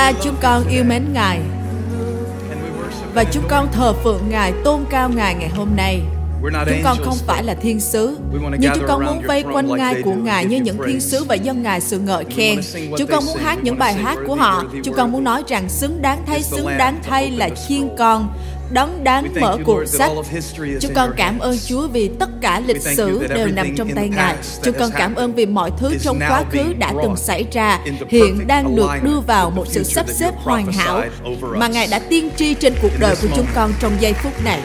Abba chúng con yêu mến Ngài. Và chúng con thờ phượng Ngài, tôn cao Ngài ngày hôm nay. Chúng con không phải là thiên sứ, nhưng chúng con muốn vây quanh ngai của Ngài như những thiên sứ và dân Ngài sự ngợi khen. Chúng con muốn hát những bài hát của họ. Chúng con muốn nói rằng xứng đáng thay, xứng đáng thay là chiên con, đấng đáng mở cuộc sách. Chúng con cảm ơn Chúa vì tất cả lịch sử đều nằm trong tay Ngài. Chúng con cảm ơn vì mọi thứ trong quá khứ đã từng xảy ra, hiện đang được đưa vào một sự sắp xếp hoàn hảo mà Ngài đã tiên tri trên cuộc đời của chúng con trong giây phút này.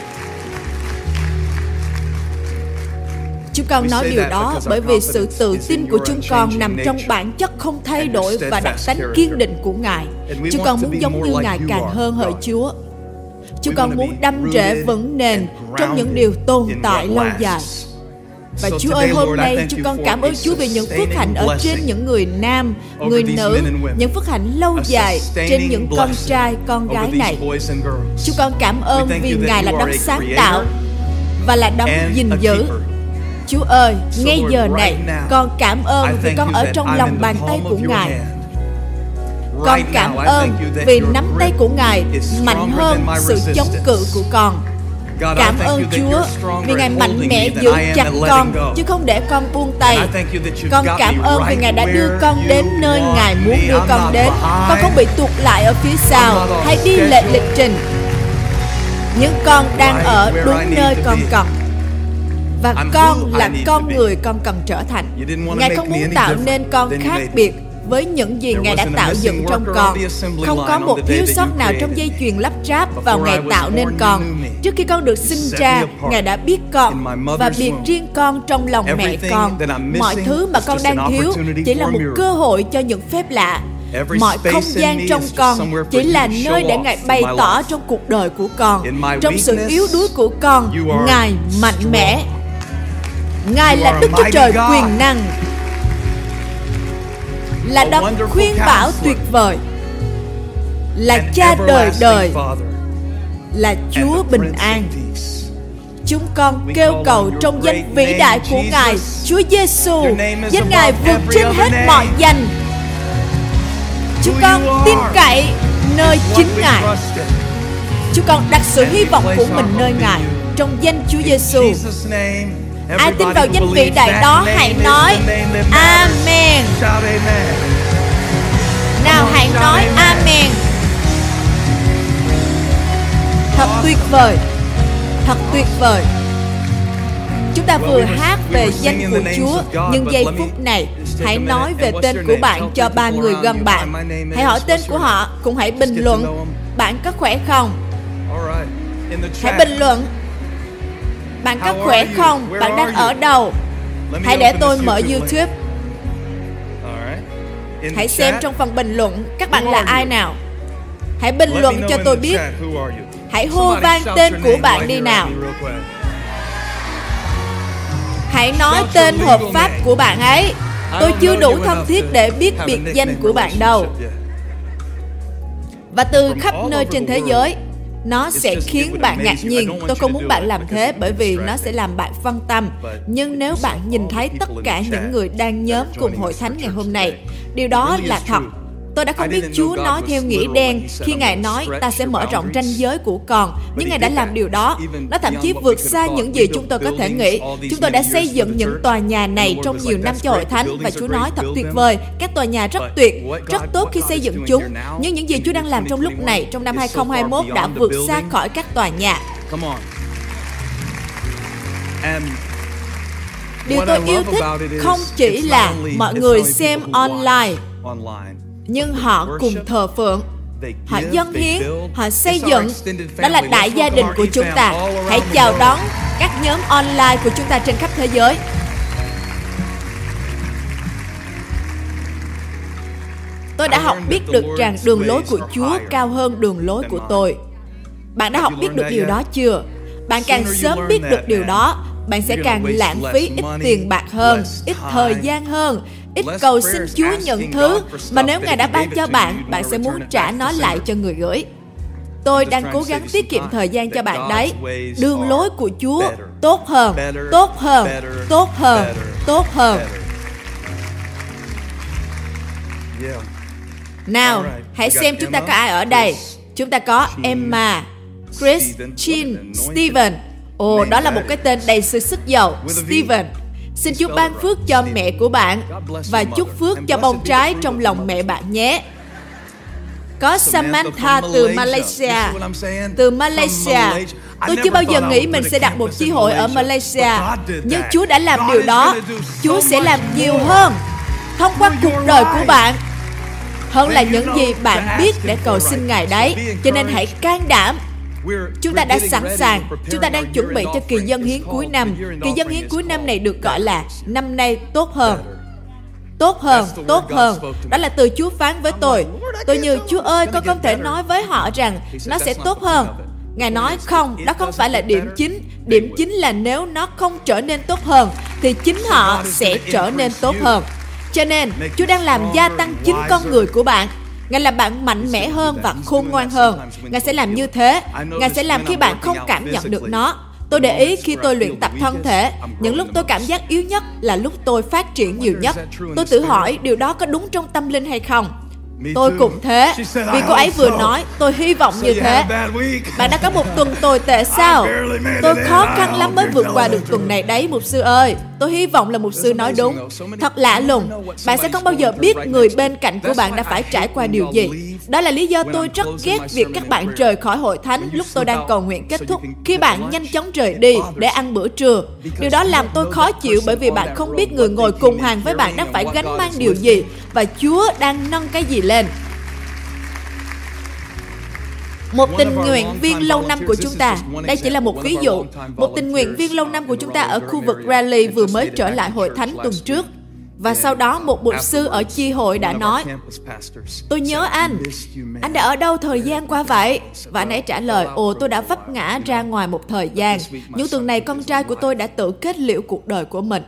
Chúng con nói điều đó bởi vì sự tự tin của chúng con nằm trong bản chất không thay đổi và đặc tánh kiên định của Ngài. Chúng con muốn giống như Ngài càng hơn hỡi Chúa. Chúng con muốn đâm rễ vững nền trong những điều tồn tại lâu dài. Và Chúa ơi, hôm nay chúng con cảm ơn Chúa vì những phước hạnh ở trên những người nam, người nữ, những phước hạnh lâu dài trên những con trai, con gái này. Chúng con cảm ơn vì Ngài là đấng sáng tạo và là đấng gìn giữ Chúa ơi, ngay giờ này, con cảm ơn vì con ở trong lòng bàn tay của Ngài. Con cảm ơn vì nắm tay của Ngài mạnh hơn sự chống cự của con. Cảm ơn Chúa vì Ngài mạnh mẽ giữ chặt con chứ không để con buông tay. Con cảm ơn vì Ngài đã đưa con đến nơi Ngài muốn đưa con đến. Con không bị tụt lại ở phía sau. hay đi lệch lịch trình. Nhưng con đang ở đúng nơi con cần và con là con người con cần trở thành. Ngài không muốn tạo nên con khác biệt với những gì Ngài đã tạo dựng trong con. Không có một thiếu sót nào trong dây chuyền lắp ráp vào Ngài tạo nên con. Trước khi con được sinh ra, Ngài đã biết con và biệt riêng con trong lòng mẹ con. Mọi thứ mà con đang thiếu chỉ là một cơ hội cho những phép lạ. Mọi không gian trong con chỉ là nơi để ngài bày tỏ trong cuộc đời của con trong sự yếu đuối của con. ngài mạnh mẽ. Ngài là Đức Chúa Trời quyền năng Là đấng khuyên bảo tuyệt vời. Là cha đời đời. Là Chúa bình an. Chúng con kêu cầu trong danh vĩ đại của Ngài Chúa Giêsu, danh Ngài vượt trên hết mọi danh. Chúng con tin cậy nơi chính Ngài. Chúng con đặt sự hy vọng của mình nơi Ngài Trong danh Chúa Giêsu. Ai tin vào danh vị đại đó hãy nói Amen. Nào hãy nói Amen. Thật tuyệt vời. Thật tuyệt vời. Chúng ta vừa hát về danh của Chúa Nhưng giây phút này Hãy nói về tên của bạn cho ba người gần bạn. Hãy hỏi tên của họ Cũng hãy bình luận. Bạn có khỏe không? Hãy bình luận bạn có khỏe không? Bạn đang ở đâu? Hãy để tôi mở YouTube. Hãy xem trong phần bình luận các bạn là ai nào. Hãy bình luận cho tôi biết. Hãy hô vang tên của bạn đi nào. Hãy nói tên hợp pháp của bạn ấy. Tôi chưa đủ thân thiết để biết biệt danh của bạn đâu. Và từ khắp nơi trên thế giới, nó sẽ khiến bạn ngạc nhiên. tôi không muốn bạn làm thế bởi vì nó sẽ làm bạn phân tâm. Nhưng nếu bạn nhìn thấy tất cả những người đang nhóm cùng hội thánh ngày hôm nay điều đó là thật Tôi đã không biết Chúa nói theo nghĩa đen khi Ngài nói ta sẽ mở rộng ranh giới của con. Nhưng Ngài đã làm điều đó. Nó thậm chí vượt xa những gì chúng tôi có thể nghĩ. Chúng tôi đã xây dựng những tòa nhà này trong nhiều năm cho hội thánh và Chúa nói thật tuyệt vời. Các tòa nhà rất tuyệt, rất tốt khi xây dựng chúng. Nhưng những gì Chúa đang làm trong lúc này, trong năm 2021 đã vượt xa khỏi các tòa nhà. Điều tôi yêu thích không chỉ là mọi người xem online nhưng họ cùng thờ phượng. Họ dâng hiến họ xây dựng. đó là đại gia đình của chúng ta. hãy chào đón các nhóm online của chúng ta trên khắp thế giới. Tôi đã học biết được rằng đường lối của chúa cao hơn đường lối của tôi. Bạn đã học biết được điều đó chưa? Bạn càng sớm biết được điều đó bạn sẽ càng lãng phí ít tiền bạc hơn ít thời gian hơn ít cầu xin Chúa nhận thứ mà nếu Ngài đã ban cho bạn, bạn sẽ muốn trả nó lại cho người gửi. Tôi đang cố gắng tiết kiệm thời gian cho bạn đấy. Đường lối của Chúa tốt hơn, tốt hơn, tốt hơn, tốt hơn. Nào, hãy xem chúng ta có ai ở đây. Chúng ta có Emma, Chris, Jean, Steven. Ồ, đó là một cái tên đầy sự sức giàu, Steven. Xin Chúa ban phước cho mẹ của bạn và chúc phước cho bông trái trong lòng mẹ bạn nhé. Có Samantha từ Malaysia. Từ Malaysia. Tôi chưa bao giờ nghĩ mình sẽ đặt một chi hội ở Malaysia. Nhưng Chúa đã làm điều đó. Chúa sẽ làm nhiều hơn thông qua cuộc đời của bạn hơn là những gì bạn biết để cầu xin Ngài đấy. Cho nên hãy can đảm Chúng ta đã sẵn sàng, chúng ta đang chuẩn bị cho kỳ dân hiến cuối năm. Kỳ dân hiến cuối năm này được gọi là năm nay tốt hơn. Tốt hơn, tốt hơn. Đó là từ Chúa phán với tôi. Tôi như, Chúa ơi, con không thể nói với họ rằng nó sẽ tốt hơn. Ngài nói không, đó không phải là điểm chính. Điểm chính là nếu nó không trở nên tốt hơn, thì chính họ sẽ trở nên tốt hơn. Cho nên, Chúa đang làm gia tăng chính con người của bạn. Ngài làm bạn mạnh mẽ hơn và khôn ngoan hơn. Ngài sẽ làm như thế. Ngài sẽ làm khi bạn không cảm nhận được nó. Tôi để ý khi tôi luyện tập thân thể, những lúc tôi cảm giác yếu nhất là lúc tôi phát triển nhiều nhất. Tôi tự hỏi điều đó có đúng trong tâm linh hay không. Tôi cũng thế. Vì cô ấy vừa nói, tôi hy vọng như thế. Bạn đã có một tuần tồi tệ sao? Tôi khó khăn lắm mới vượt qua được tuần này đấy, mục sư ơi. Tôi hy vọng là mục sư nói đúng. Thật lạ lùng, bạn sẽ không bao giờ biết người bên cạnh của bạn đã phải trải qua điều gì. Đó là lý do tôi rất ghét việc các bạn rời khỏi hội thánh lúc tôi đang cầu nguyện kết thúc. Khi bạn nhanh chóng rời đi để ăn bữa trưa. Điều đó làm tôi khó chịu bởi vì bạn không biết người ngồi cùng hàng với bạn đang phải gánh mang điều gì và Chúa đang nâng cái gì lên. Một tình nguyện viên lâu năm của chúng ta, đây chỉ là một ví dụ. Một tình nguyện viên lâu năm của chúng ta ở khu vực Raleigh vừa mới trở lại hội thánh tuần trước. Và sau đó một mục sư ở chi hội đã nói, Tôi nhớ anh, anh đã ở đâu thời gian qua vậy? Và anh ấy trả lời, ồ tôi đã vấp ngã ra ngoài một thời gian. Những tuần này con trai của tôi đã tự kết liễu cuộc đời của mình.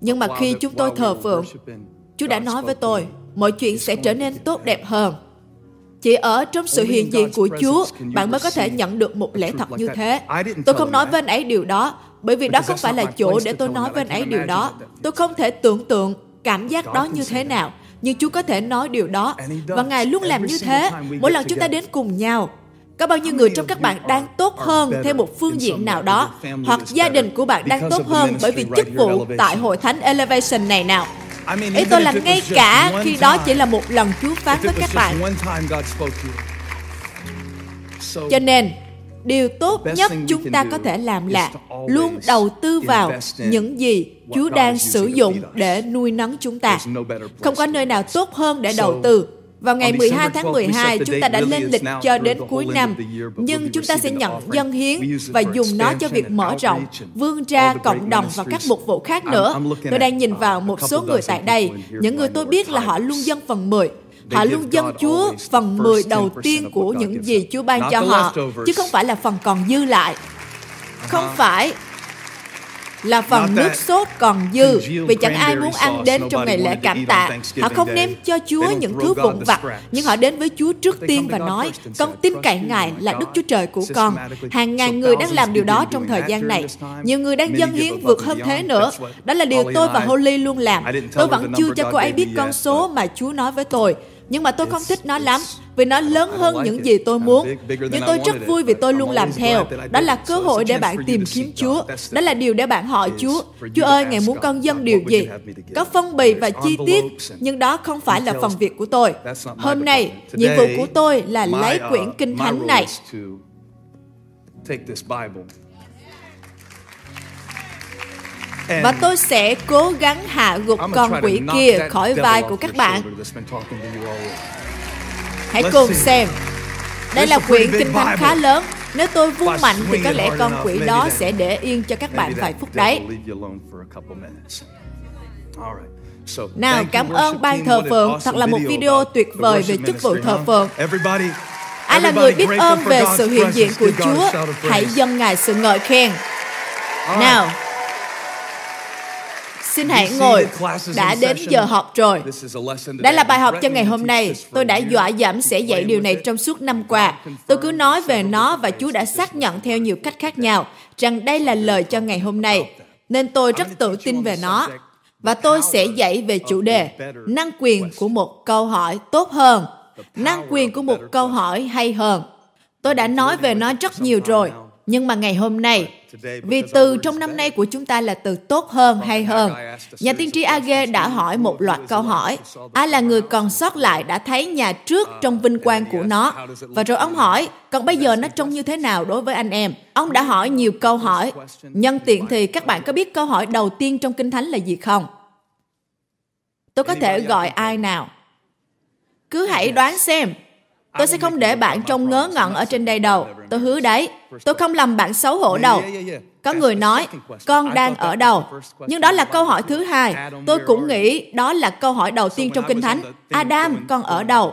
Nhưng mà khi chúng tôi thờ phượng, Chúa đã nói với tôi, mọi chuyện sẽ trở nên tốt đẹp hơn. Chỉ ở trong sự hiện diện của Chúa, bạn mới có thể nhận được một lẽ thật như thế. Tôi không nói với anh ấy điều đó, bởi vì đó không phải là chỗ để tôi nói với anh ấy điều đó. Tôi không thể tưởng tượng cảm giác đó như thế nào, nhưng Chúa có thể nói điều đó. Và Ngài luôn làm như thế, mỗi lần chúng ta đến cùng nhau. Có bao nhiêu người trong các bạn đang tốt hơn theo một phương diện nào đó, hoặc gia đình của bạn đang tốt hơn bởi vì chức vụ tại hội thánh Elevation này nào? Ý tôi là ngay cả khi đó chỉ là một lần Chúa phán với các bạn. Cho nên, điều tốt nhất chúng ta có thể làm là luôn đầu tư vào những gì Chúa đang sử dụng để nuôi nấng chúng ta. Không có nơi nào tốt hơn để đầu tư vào ngày 12 tháng 12, chúng ta đã lên lịch cho đến cuối năm, nhưng chúng ta sẽ nhận dân hiến và dùng nó cho việc mở rộng, vươn ra cộng đồng và các mục vụ khác nữa. Tôi đang nhìn vào một số người tại đây, những người tôi biết là họ luôn dân phần 10. Họ luôn dân Chúa phần 10 đầu tiên của những gì Chúa ban cho họ, chứ không phải là phần còn dư lại. Không phải là phần nước sốt còn dư vì chẳng ai muốn ăn đến trong ngày lễ cảm tạ. Họ không ném cho Chúa những thứ vụn vặt, nhưng họ đến với Chúa trước tiên và nói, con tin cậy Ngài là Đức Chúa Trời của con. Hàng ngàn người đang làm điều đó trong thời gian này. Nhiều người đang dâng hiến vượt hơn thế nữa. Đó là điều tôi và Holly luôn làm. Tôi vẫn chưa cho cô ấy biết con số mà Chúa nói với tôi nhưng mà tôi không thích nó lắm vì nó lớn hơn những gì tôi muốn. Nhưng tôi rất vui vì tôi luôn làm theo. Đó là cơ hội để bạn tìm kiếm Chúa. Đó là điều để bạn hỏi Chúa. Chúa ơi, Ngài muốn con dân điều gì? Có phong bì và chi tiết, nhưng đó không phải là phần việc của tôi. Hôm nay, nhiệm vụ của tôi là lấy quyển kinh thánh này và tôi sẽ cố gắng hạ gục con quỷ kia khỏi vai của các bạn. Hãy cùng xem. Đây là quyển kinh thánh khá lớn. Nếu tôi vung mạnh thì có lẽ con quỷ đó sẽ để yên cho các bạn vài phút đấy. Nào, cảm ơn ban thờ phượng. Thật là một video tuyệt vời về chức vụ thờ phượng. Ai là người biết ơn về sự hiện diện của Chúa, hãy dâng Ngài sự ngợi khen. Nào, Xin hãy ngồi, đã đến giờ học rồi. Đây là bài học cho ngày hôm nay. Tôi đã dọa dẫm sẽ dạy điều này trong suốt năm qua. Tôi cứ nói về nó và Chúa đã xác nhận theo nhiều cách khác nhau rằng đây là lời cho ngày hôm nay. Nên tôi rất tự tin về nó. Và tôi sẽ dạy về chủ đề năng quyền của một câu hỏi tốt hơn, năng quyền của một câu hỏi hay hơn. Tôi đã nói về nó rất nhiều rồi, nhưng mà ngày hôm nay, vì từ trong năm nay của chúng ta là từ tốt hơn hay hơn, nhà tiên tri Age đã hỏi một loạt câu hỏi. Ai là người còn sót lại đã thấy nhà trước trong vinh quang của nó? Và rồi ông hỏi, còn bây giờ nó trông như thế nào đối với anh em? Ông đã hỏi nhiều câu hỏi. Nhân tiện thì các bạn có biết câu hỏi đầu tiên trong Kinh Thánh là gì không? Tôi có thể gọi ai nào? Cứ hãy đoán xem. Tôi sẽ không để bạn trông ngớ ngẩn ở trên đây đâu. Tôi hứa đấy. Tôi không làm bạn xấu hổ đâu. Có người nói, con đang ở đâu? Nhưng đó là câu hỏi thứ hai. Tôi cũng nghĩ đó là câu hỏi đầu tiên trong Kinh Thánh. Adam, con ở đâu?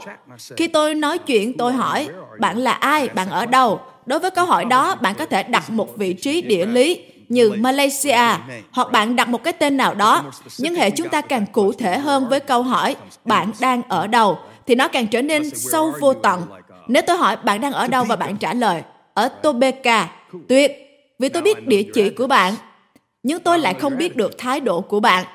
Khi tôi nói chuyện, tôi hỏi, bạn là ai? Bạn ở đâu? Đối với câu hỏi đó, bạn có thể đặt một vị trí địa lý như Malaysia hoặc bạn đặt một cái tên nào đó. Nhưng hệ chúng ta càng cụ thể hơn với câu hỏi bạn đang ở đâu thì nó càng trở nên sâu vô tận. Nếu tôi hỏi bạn đang ở đâu và bạn trả lời ở Topeka, tuyệt, vì tôi biết địa chỉ của bạn, nhưng tôi lại không biết được thái độ của bạn.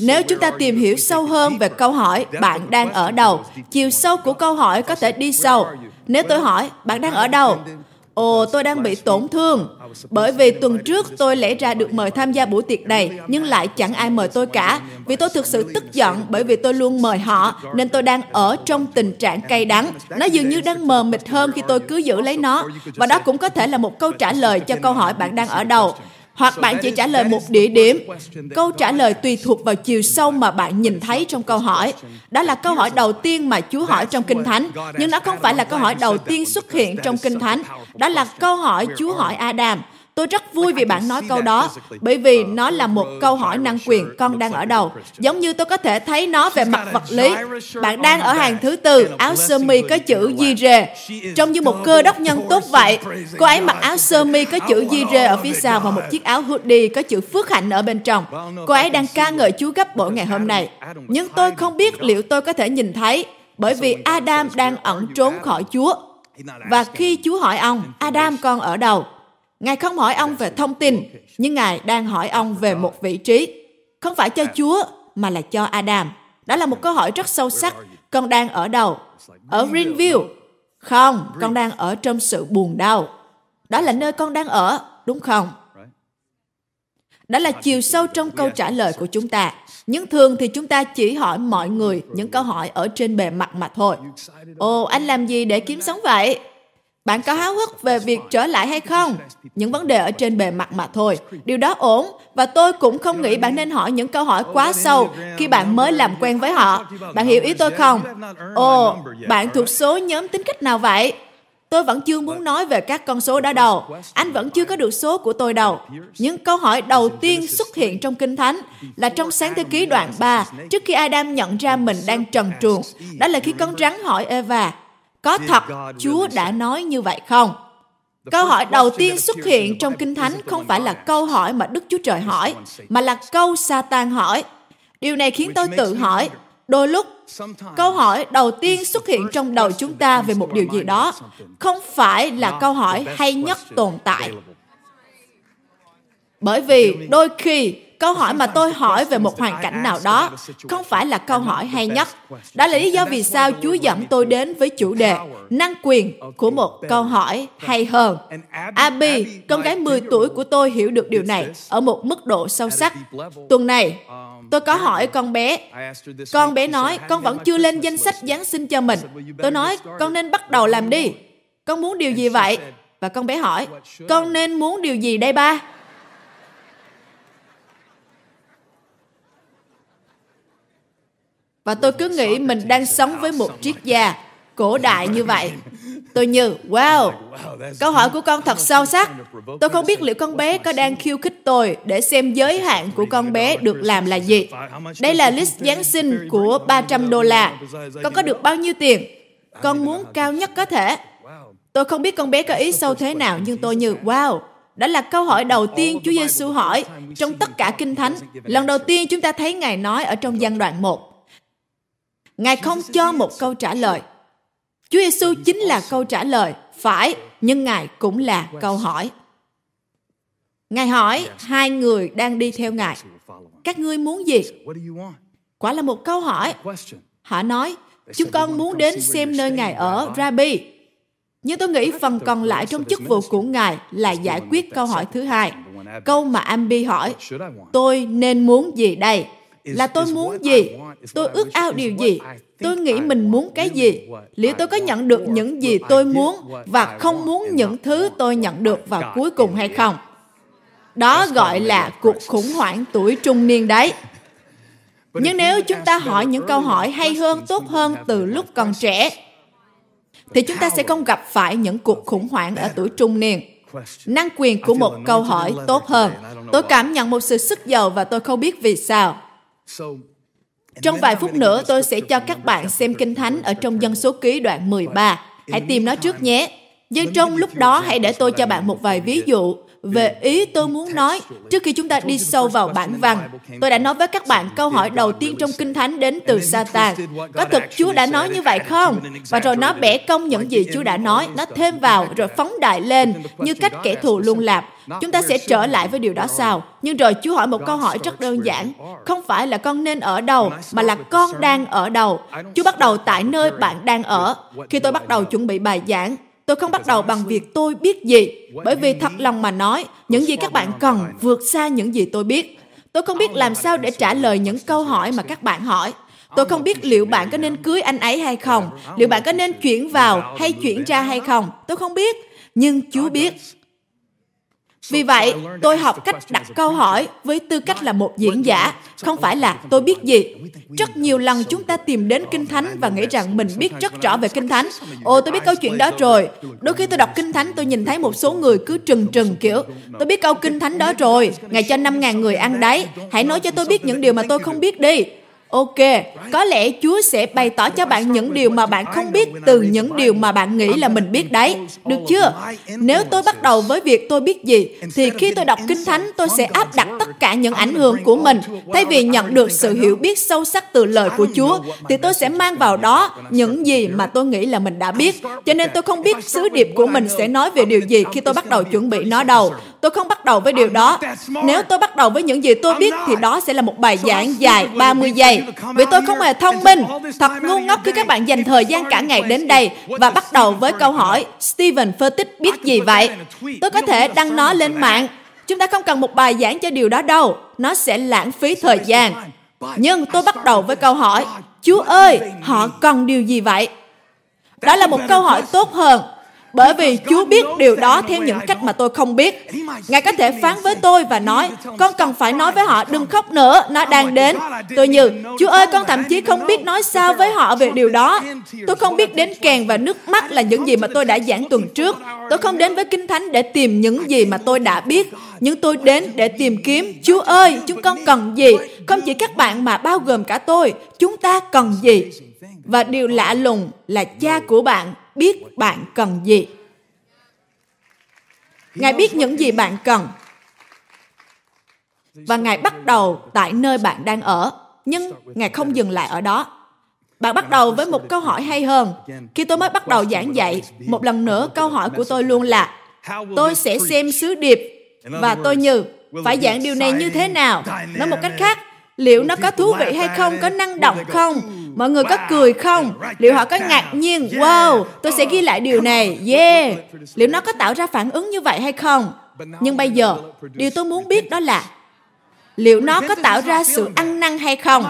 Nếu chúng ta tìm hiểu sâu hơn về câu hỏi bạn đang ở đâu, chiều sâu của câu hỏi có thể đi sâu. Nếu tôi hỏi bạn đang ở đâu, Ồ, tôi đang bị tổn thương. Bởi vì tuần trước tôi lẽ ra được mời tham gia buổi tiệc này, nhưng lại chẳng ai mời tôi cả. Vì tôi thực sự tức giận bởi vì tôi luôn mời họ, nên tôi đang ở trong tình trạng cay đắng. Nó dường như đang mờ mịt hơn khi tôi cứ giữ lấy nó. Và đó cũng có thể là một câu trả lời cho câu hỏi bạn đang ở đâu hoặc bạn chỉ trả lời một địa điểm. Câu trả lời tùy thuộc vào chiều sâu mà bạn nhìn thấy trong câu hỏi. Đó là câu hỏi đầu tiên mà Chúa hỏi trong Kinh Thánh, nhưng nó không phải là câu hỏi đầu tiên xuất hiện trong Kinh Thánh. Đó là câu hỏi Chúa hỏi Adam. Tôi rất vui vì bạn nói câu đó, bởi vì nó là một câu hỏi năng quyền con đang ở đâu. Giống như tôi có thể thấy nó về mặt vật lý. Bạn đang ở hàng thứ tư, áo sơ mi có chữ di rê. Trông như một cơ đốc nhân tốt vậy. Cô ấy mặc áo sơ mi có chữ di rê ở phía sau và một chiếc áo hoodie có chữ phước hạnh ở bên trong. Cô ấy đang ca ngợi Chúa gấp bội ngày hôm nay. Nhưng tôi không biết liệu tôi có thể nhìn thấy, bởi vì Adam đang ẩn trốn khỏi Chúa. Và khi Chúa hỏi ông, Adam con ở đâu? Ngài không hỏi ông về thông tin, nhưng Ngài đang hỏi ông về một vị trí. Không phải cho Chúa, mà là cho Adam. Đó là một câu hỏi rất sâu sắc. Con đang ở đâu? Ở Greenville? Không, con đang ở trong sự buồn đau. Đó là nơi con đang ở, đúng không? Đó là chiều sâu trong câu trả lời của chúng ta. Nhưng thường thì chúng ta chỉ hỏi mọi người những câu hỏi ở trên bề mặt mà thôi. Ồ, anh làm gì để kiếm sống vậy? Bạn có háo hức về việc trở lại hay không? Những vấn đề ở trên bề mặt mà thôi. Điều đó ổn và tôi cũng không nghĩ bạn nên hỏi những câu hỏi quá sâu khi bạn mới làm quen với họ. Bạn hiểu ý tôi không? Ồ, bạn thuộc số nhóm tính cách nào vậy? Tôi vẫn chưa muốn nói về các con số đó đâu. Anh vẫn chưa có được số của tôi đâu. Những câu hỏi đầu tiên xuất hiện trong Kinh Thánh là trong sáng thế ký đoạn 3, trước khi Adam nhận ra mình đang trần truồng. Đó là khi con rắn hỏi Eva, có thật Chúa đã nói như vậy không? Câu hỏi đầu tiên xuất hiện trong Kinh Thánh không phải là câu hỏi mà Đức Chúa Trời hỏi, mà là câu Satan hỏi. Điều này khiến tôi tự hỏi, đôi lúc câu hỏi đầu tiên xuất hiện trong đầu chúng ta về một điều gì đó không phải là câu hỏi hay nhất tồn tại. Bởi vì đôi khi câu hỏi mà tôi hỏi về một hoàn cảnh nào đó không phải là câu hỏi hay nhất. Đó là lý do vì sao chúa dẫn tôi đến với chủ đề năng quyền của một câu hỏi hay hơn. Abby con gái 10 tuổi của tôi hiểu được điều này ở một mức độ sâu sắc. Tuần này, tôi có hỏi con bé. Con bé nói, con vẫn chưa lên danh sách giáng sinh cho mình. Tôi nói, con nên bắt đầu làm đi. Con muốn điều gì vậy? Và con bé hỏi, con nên muốn điều gì đây ba? Và tôi cứ nghĩ mình đang sống với một triết gia cổ đại như vậy. Tôi như, wow, câu hỏi của con thật sâu sắc. Tôi không biết liệu con bé có đang khiêu khích tôi để xem giới hạn của con bé được làm là gì. Đây là list Giáng sinh của 300 đô la. Con có được bao nhiêu tiền? Con muốn cao nhất có thể. Tôi không biết con bé có ý sâu thế nào, nhưng tôi như, wow, đó là câu hỏi đầu tiên Chúa Giêsu hỏi trong tất cả Kinh Thánh. Lần đầu tiên chúng ta thấy Ngài nói ở trong gian đoạn 1. Ngài không cho một câu trả lời. Chúa Giêsu chính là câu trả lời, phải, nhưng Ngài cũng là câu hỏi. Ngài hỏi hai người đang đi theo Ngài, các ngươi muốn gì? Quả là một câu hỏi. Họ nói, chúng con muốn đến xem nơi Ngài ở, Rabbi. Nhưng tôi nghĩ phần còn lại trong chức vụ của Ngài là giải quyết câu hỏi thứ hai. Câu mà Ambi hỏi, tôi nên muốn gì đây? Là tôi muốn gì? Tôi ước ao điều gì? Tôi nghĩ mình muốn cái gì? Liệu tôi có nhận được những gì tôi muốn và không muốn những thứ tôi nhận được vào cuối cùng hay không? Đó gọi là cuộc khủng hoảng tuổi trung niên đấy. Nhưng nếu chúng ta hỏi những câu hỏi hay hơn, tốt hơn từ lúc còn trẻ, thì chúng ta sẽ không gặp phải những cuộc khủng hoảng ở tuổi trung niên. Năng quyền của một câu hỏi tốt hơn. Tôi cảm nhận một sự sức giàu và tôi không biết vì sao. Trong vài phút nữa, tôi sẽ cho các bạn xem Kinh Thánh ở trong dân số ký đoạn 13. Hãy tìm nó trước nhé. Nhưng trong lúc đó, hãy để tôi cho bạn một vài ví dụ về ý tôi muốn nói trước khi chúng ta đi sâu vào bản văn. Tôi đã nói với các bạn câu hỏi đầu tiên trong Kinh Thánh đến từ Satan. Có thực Chúa đã nói như vậy không? Và rồi nó bẻ cong những gì Chúa đã nói, nó thêm vào rồi phóng đại lên như cách kẻ thù luôn làm. Chúng ta sẽ trở lại với điều đó sau. Nhưng rồi Chúa hỏi một câu hỏi rất đơn giản. Không phải là con nên ở đâu, mà là con đang ở đâu. Chúa bắt đầu tại nơi bạn đang ở. Khi tôi bắt đầu chuẩn bị bài giảng, Tôi không bắt đầu bằng việc tôi biết gì, bởi vì thật lòng mà nói, những gì các bạn cần vượt xa những gì tôi biết. Tôi không biết làm sao để trả lời những câu hỏi mà các bạn hỏi. Tôi không biết liệu bạn có nên cưới anh ấy hay không, liệu bạn có nên chuyển vào hay chuyển ra hay không. Tôi không biết, nhưng Chúa biết. Vì vậy, tôi học cách đặt câu hỏi với tư cách là một diễn giả, không phải là tôi biết gì. Rất nhiều lần chúng ta tìm đến Kinh Thánh và nghĩ rằng mình biết rất rõ về Kinh Thánh. Ồ, tôi biết câu chuyện đó rồi. Đôi khi tôi đọc Kinh Thánh, tôi nhìn thấy một số người cứ trừng trừng kiểu, tôi biết câu Kinh Thánh đó rồi, Ngài cho 5.000 người ăn đấy. Hãy nói cho tôi biết những điều mà tôi không biết đi. Ok, có lẽ Chúa sẽ bày tỏ cho bạn những điều mà bạn không biết từ những điều mà bạn nghĩ là mình biết đấy. Được chưa? Nếu tôi bắt đầu với việc tôi biết gì, thì khi tôi đọc Kinh Thánh, tôi sẽ áp đặt tất cả những ảnh hưởng của mình. Thay vì nhận được sự hiểu biết sâu sắc từ lời của Chúa, thì tôi sẽ mang vào đó những gì mà tôi nghĩ là mình đã biết. Cho nên tôi không biết sứ điệp của mình sẽ nói về điều gì khi tôi bắt đầu chuẩn bị nó đầu. Tôi không bắt đầu với điều đó. Nếu tôi bắt đầu với những gì tôi biết, thì đó sẽ là một bài giảng dài 30 giây vì tôi không hề thông minh. Thật ngu ngốc khi các bạn dành thời gian cả ngày đến đây và bắt đầu với câu hỏi Steven Furtick biết gì vậy? Tôi có thể đăng nó lên mạng. Chúng ta không cần một bài giảng cho điều đó đâu. Nó sẽ lãng phí thời gian. Nhưng tôi bắt đầu với câu hỏi Chúa ơi, họ cần điều gì vậy? Đó là một câu hỏi tốt hơn bởi vì Chúa biết điều đó theo những cách mà tôi không biết. Ngài có thể phán với tôi và nói, con cần phải nói với họ đừng khóc nữa, nó đang đến. Tôi như, Chúa ơi, con thậm chí không biết nói sao với họ về điều đó. Tôi không biết đến kèn và nước mắt là những gì mà tôi đã giảng tuần trước. Tôi không đến với Kinh Thánh để tìm những gì mà tôi đã biết, nhưng tôi đến để tìm kiếm, Chúa ơi, chúng con cần gì? Không chỉ các bạn mà bao gồm cả tôi, chúng ta cần gì? Và điều lạ lùng là cha của bạn biết bạn cần gì. Ngài biết những gì bạn cần. Và Ngài bắt đầu tại nơi bạn đang ở. Nhưng Ngài không dừng lại ở đó. Bạn bắt đầu với một câu hỏi hay hơn. Khi tôi mới bắt đầu giảng dạy, một lần nữa câu hỏi của tôi luôn là tôi sẽ xem sứ điệp và tôi như phải giảng điều này như thế nào. Nói một cách khác, liệu nó có thú vị hay không, có năng động không, mọi người có cười không, liệu họ có ngạc nhiên, wow, tôi sẽ ghi lại điều này, yeah, liệu nó có tạo ra phản ứng như vậy hay không. Nhưng bây giờ, điều tôi muốn biết đó là liệu nó có tạo ra sự ăn năn hay không?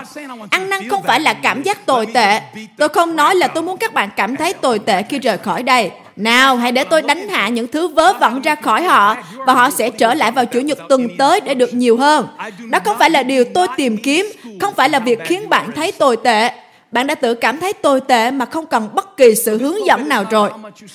Ăn năn không phải là cảm giác tồi tệ. tôi không nói là tôi muốn các bạn cảm thấy tồi tệ khi rời khỏi đây. nào hãy để tôi đánh hạ những thứ vớ vẩn ra khỏi họ và họ sẽ trở lại vào chủ nhật tuần tới để được nhiều hơn. Đó không phải là điều tôi tìm kiếm không phải là việc khiến bạn thấy tồi tệ bạn đã tự cảm thấy tồi tệ mà không cần bất kỳ sự hướng dẫn nào rồi.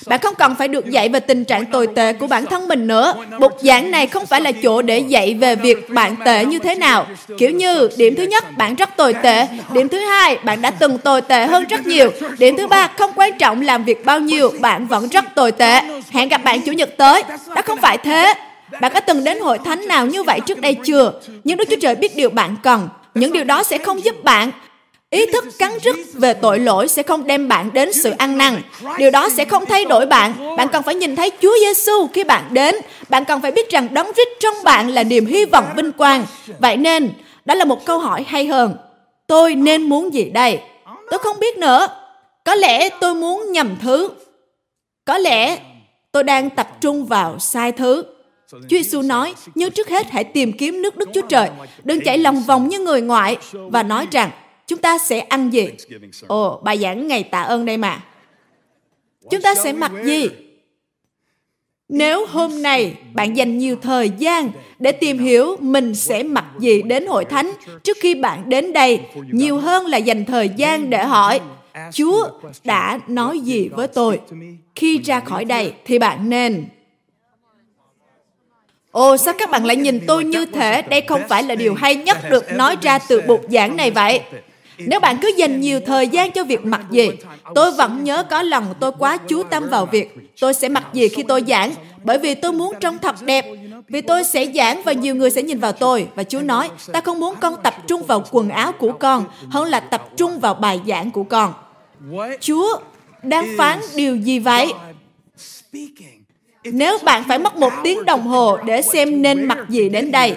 Bạn không cần phải được dạy về tình trạng tồi tệ của bản thân mình nữa. Bục giảng này không phải là chỗ để dạy về việc bạn tệ như thế nào. Kiểu như, điểm thứ nhất, bạn rất tồi tệ. Điểm thứ hai, bạn đã từng tồi tệ hơn rất nhiều. Điểm thứ ba, không quan trọng làm việc bao nhiêu, bạn vẫn rất tồi tệ. Hẹn gặp bạn Chủ nhật tới. Đó không phải thế. Bạn có từng đến hội thánh nào như vậy trước đây chưa? Nhưng Đức Chúa Trời biết điều bạn cần. Những điều đó sẽ không giúp bạn Ý thức cắn rứt về tội lỗi sẽ không đem bạn đến sự ăn năn. Điều đó sẽ không thay đổi bạn. Bạn cần phải nhìn thấy Chúa Giêsu khi bạn đến. Bạn cần phải biết rằng đấng rít trong bạn là niềm hy vọng vinh quang. Vậy nên, đó là một câu hỏi hay hơn. Tôi nên muốn gì đây? Tôi không biết nữa. Có lẽ tôi muốn nhầm thứ. Có lẽ tôi đang tập trung vào sai thứ. Chúa Giêsu nói, nhưng trước hết hãy tìm kiếm nước Đức Chúa Trời. Đừng chạy lòng vòng như người ngoại và nói rằng chúng ta sẽ ăn gì? Ồ, bài giảng ngày tạ ơn đây mà. Chúng ta sẽ mặc gì? Nếu hôm nay bạn dành nhiều thời gian để tìm hiểu mình sẽ mặc gì đến hội thánh trước khi bạn đến đây, nhiều hơn là dành thời gian để hỏi Chúa đã nói gì với tôi? Khi ra khỏi đây thì bạn nên Ồ, sao các bạn lại nhìn tôi như thế? Đây không phải là điều hay nhất được nói ra từ bục giảng này vậy. Nếu bạn cứ dành nhiều thời gian cho việc mặc gì, tôi vẫn nhớ có lần tôi quá chú tâm vào việc tôi sẽ mặc gì khi tôi giảng, bởi vì tôi muốn trông thật đẹp. Vì tôi sẽ giảng và nhiều người sẽ nhìn vào tôi. Và Chúa nói, ta không muốn con tập trung vào quần áo của con hơn là tập trung vào bài giảng của con. Chúa đang phán điều gì vậy? Nếu bạn phải mất một tiếng đồng hồ để xem nên mặc gì đến đây,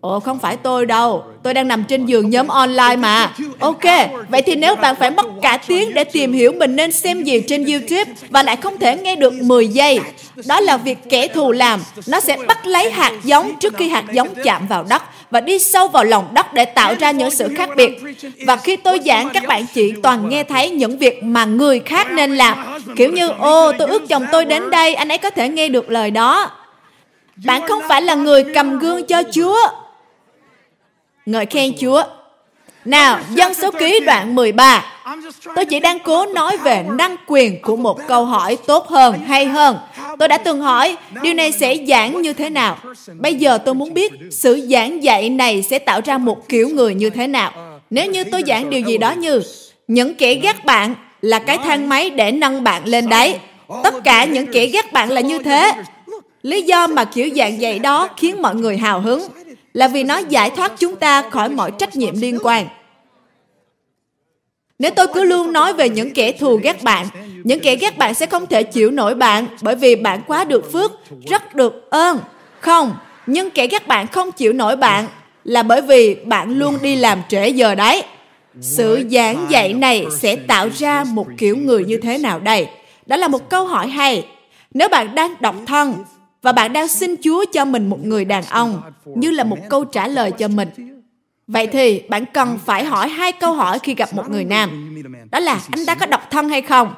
Ồ, không phải tôi đâu. Tôi đang nằm trên giường nhóm online mà. Ok, vậy thì nếu bạn phải mất cả tiếng để tìm hiểu mình nên xem gì trên YouTube và lại không thể nghe được 10 giây, đó là việc kẻ thù làm. Nó sẽ bắt lấy hạt giống trước khi hạt giống chạm vào đất và đi sâu vào lòng đất để tạo ra những sự khác biệt. Và khi tôi giảng, các bạn chỉ toàn nghe thấy những việc mà người khác nên làm. Kiểu như, ô, tôi ước chồng tôi đến đây, anh ấy có thể nghe được lời đó. Bạn không phải là người cầm gương cho Chúa, Ngợi khen Chúa. Nào, dân số ký đoạn 13. Tôi chỉ đang cố nói về năng quyền của một câu hỏi tốt hơn, hay hơn. Tôi đã từng hỏi, điều này sẽ giảng như thế nào? Bây giờ tôi muốn biết sự giảng dạy này sẽ tạo ra một kiểu người như thế nào. Nếu như tôi giảng điều gì đó như, những kẻ ghét bạn là cái thang máy để nâng bạn lên đấy. Tất cả những kẻ ghét bạn là như thế. Lý do mà kiểu dạng dạy đó khiến mọi người hào hứng là vì nó giải thoát chúng ta khỏi mọi trách nhiệm liên quan. Nếu tôi cứ luôn nói về những kẻ thù ghét bạn, những kẻ ghét bạn sẽ không thể chịu nổi bạn bởi vì bạn quá được phước, rất được ơn. Không, nhưng kẻ ghét bạn không chịu nổi bạn là bởi vì bạn luôn đi làm trễ giờ đấy. Sự giảng dạy này sẽ tạo ra một kiểu người như thế nào đây? Đó là một câu hỏi hay. Nếu bạn đang độc thân và bạn đang xin Chúa cho mình một người đàn ông như là một câu trả lời cho mình. Vậy thì bạn cần phải hỏi hai câu hỏi khi gặp một người nam. Đó là anh ta có độc thân hay không?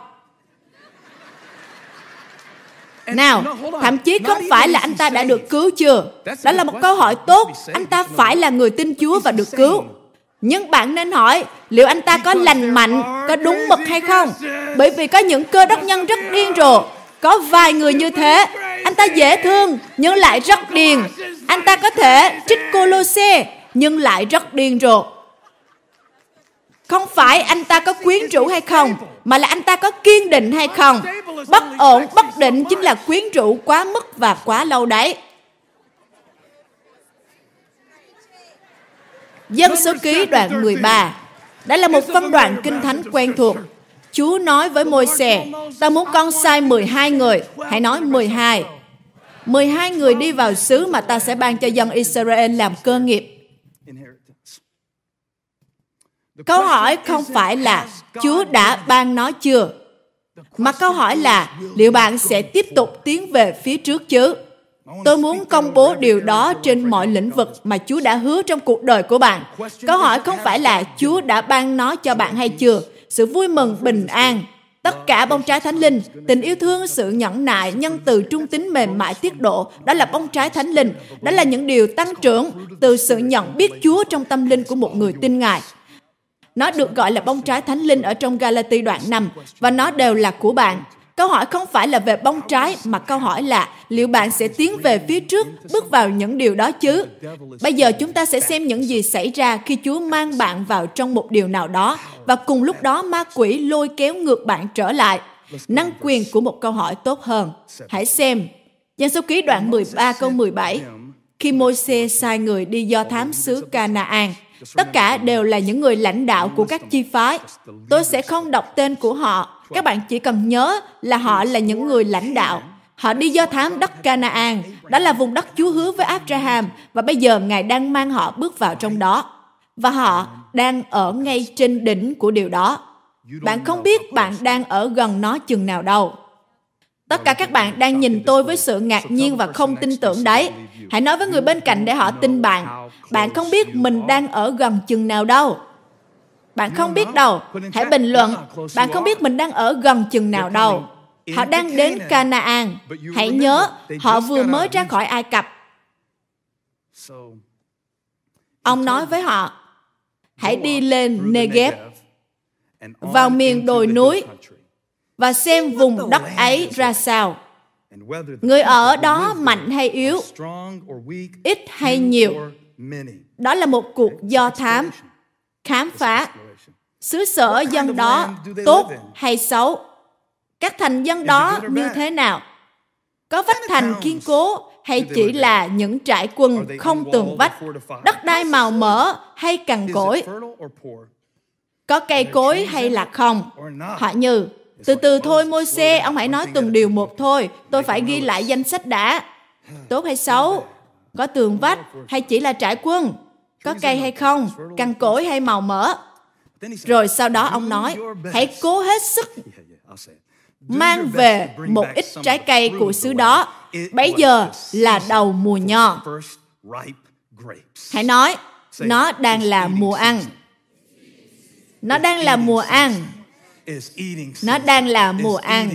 Nào, thậm chí không phải là anh ta đã được cứu chưa. Đó là một câu hỏi tốt. Anh ta phải là người tin Chúa và được cứu. Nhưng bạn nên hỏi liệu anh ta có lành mạnh, có đúng mực hay không? Bởi vì có những cơ đốc nhân rất điên rồ. Có vài người như thế anh ta dễ thương nhưng lại rất điên. Anh ta có thể trích cô lô xe, nhưng lại rất điên rồ. Không phải anh ta có quyến rũ hay không, mà là anh ta có kiên định hay không. Bất ổn, bất định chính là quyến rũ quá mức và quá lâu đấy. Dân số ký đoạn 13 Đây là một phân đoạn kinh thánh quen thuộc Chúa nói với môi xe, ta muốn con sai 12 người, hãy nói 12. 12 người đi vào xứ mà ta sẽ ban cho dân Israel làm cơ nghiệp. Câu hỏi không phải là Chúa đã ban nó chưa, mà câu hỏi là liệu bạn sẽ tiếp tục tiến về phía trước chứ? Tôi muốn công bố điều đó trên mọi lĩnh vực mà Chúa đã hứa trong cuộc đời của bạn. Câu hỏi không phải là Chúa đã ban nó cho bạn hay chưa, sự vui mừng, bình an. Tất cả bông trái thánh linh, tình yêu thương, sự nhẫn nại, nhân từ trung tính mềm mại tiết độ, đó là bông trái thánh linh. Đó là những điều tăng trưởng từ sự nhận biết chúa trong tâm linh của một người tin ngài. Nó được gọi là bông trái thánh linh ở trong Galati đoạn 5 và nó đều là của bạn. Câu hỏi không phải là về bóng trái mà câu hỏi là liệu bạn sẽ tiến về phía trước bước vào những điều đó chứ? Bây giờ chúng ta sẽ xem những gì xảy ra khi Chúa mang bạn vào trong một điều nào đó và cùng lúc đó ma quỷ lôi kéo ngược bạn trở lại. Năng quyền của một câu hỏi tốt hơn. Hãy xem. Giang số ký đoạn 13 câu 17. Khi Môi-se sai người đi do thám xứ Canaan, Tất cả đều là những người lãnh đạo của các chi phái. Tôi sẽ không đọc tên của họ. Các bạn chỉ cần nhớ là họ là những người lãnh đạo. Họ đi do thám đất Canaan, đó là vùng đất Chúa hứa với Abraham, và bây giờ Ngài đang mang họ bước vào trong đó. Và họ đang ở ngay trên đỉnh của điều đó. Bạn không biết bạn đang ở gần nó chừng nào đâu. Tất cả các bạn đang nhìn tôi với sự ngạc nhiên và không tin tưởng đấy. Hãy nói với người bên cạnh để họ tin bạn. Bạn không biết mình đang ở gần chừng nào đâu. Bạn không biết đâu. Hãy bình luận. Bạn không biết mình đang ở gần chừng nào đâu. Họ đang đến Canaan. Hãy nhớ, họ vừa mới ra khỏi Ai Cập. Ông nói với họ, hãy đi lên Negev, vào miền đồi núi, và xem vùng đất ấy ra sao. Người ở đó mạnh hay yếu, ít hay nhiều. Đó là một cuộc do thám, khám phá. Xứ sở dân đó tốt hay xấu? Các thành dân đó như thế nào? Có vách thành kiên cố hay chỉ là những trại quân không tường vách, đất đai màu mỡ hay cằn cỗi? Có cây cối hay là không? Họ như, từ từ thôi môi xe, ông hãy nói từng điều một thôi, tôi phải ghi lại danh sách đã. Tốt hay xấu? Có tường vách hay chỉ là trại quân? Có cây hay không? Cằn cỗi hay màu mỡ? Rồi sau đó ông nói, hãy cố hết sức mang về một ít trái cây của xứ đó. Bây giờ là đầu mùa nho. Hãy nói, nó đang là mùa ăn. Nó đang là mùa ăn. Nó đang là mùa ăn.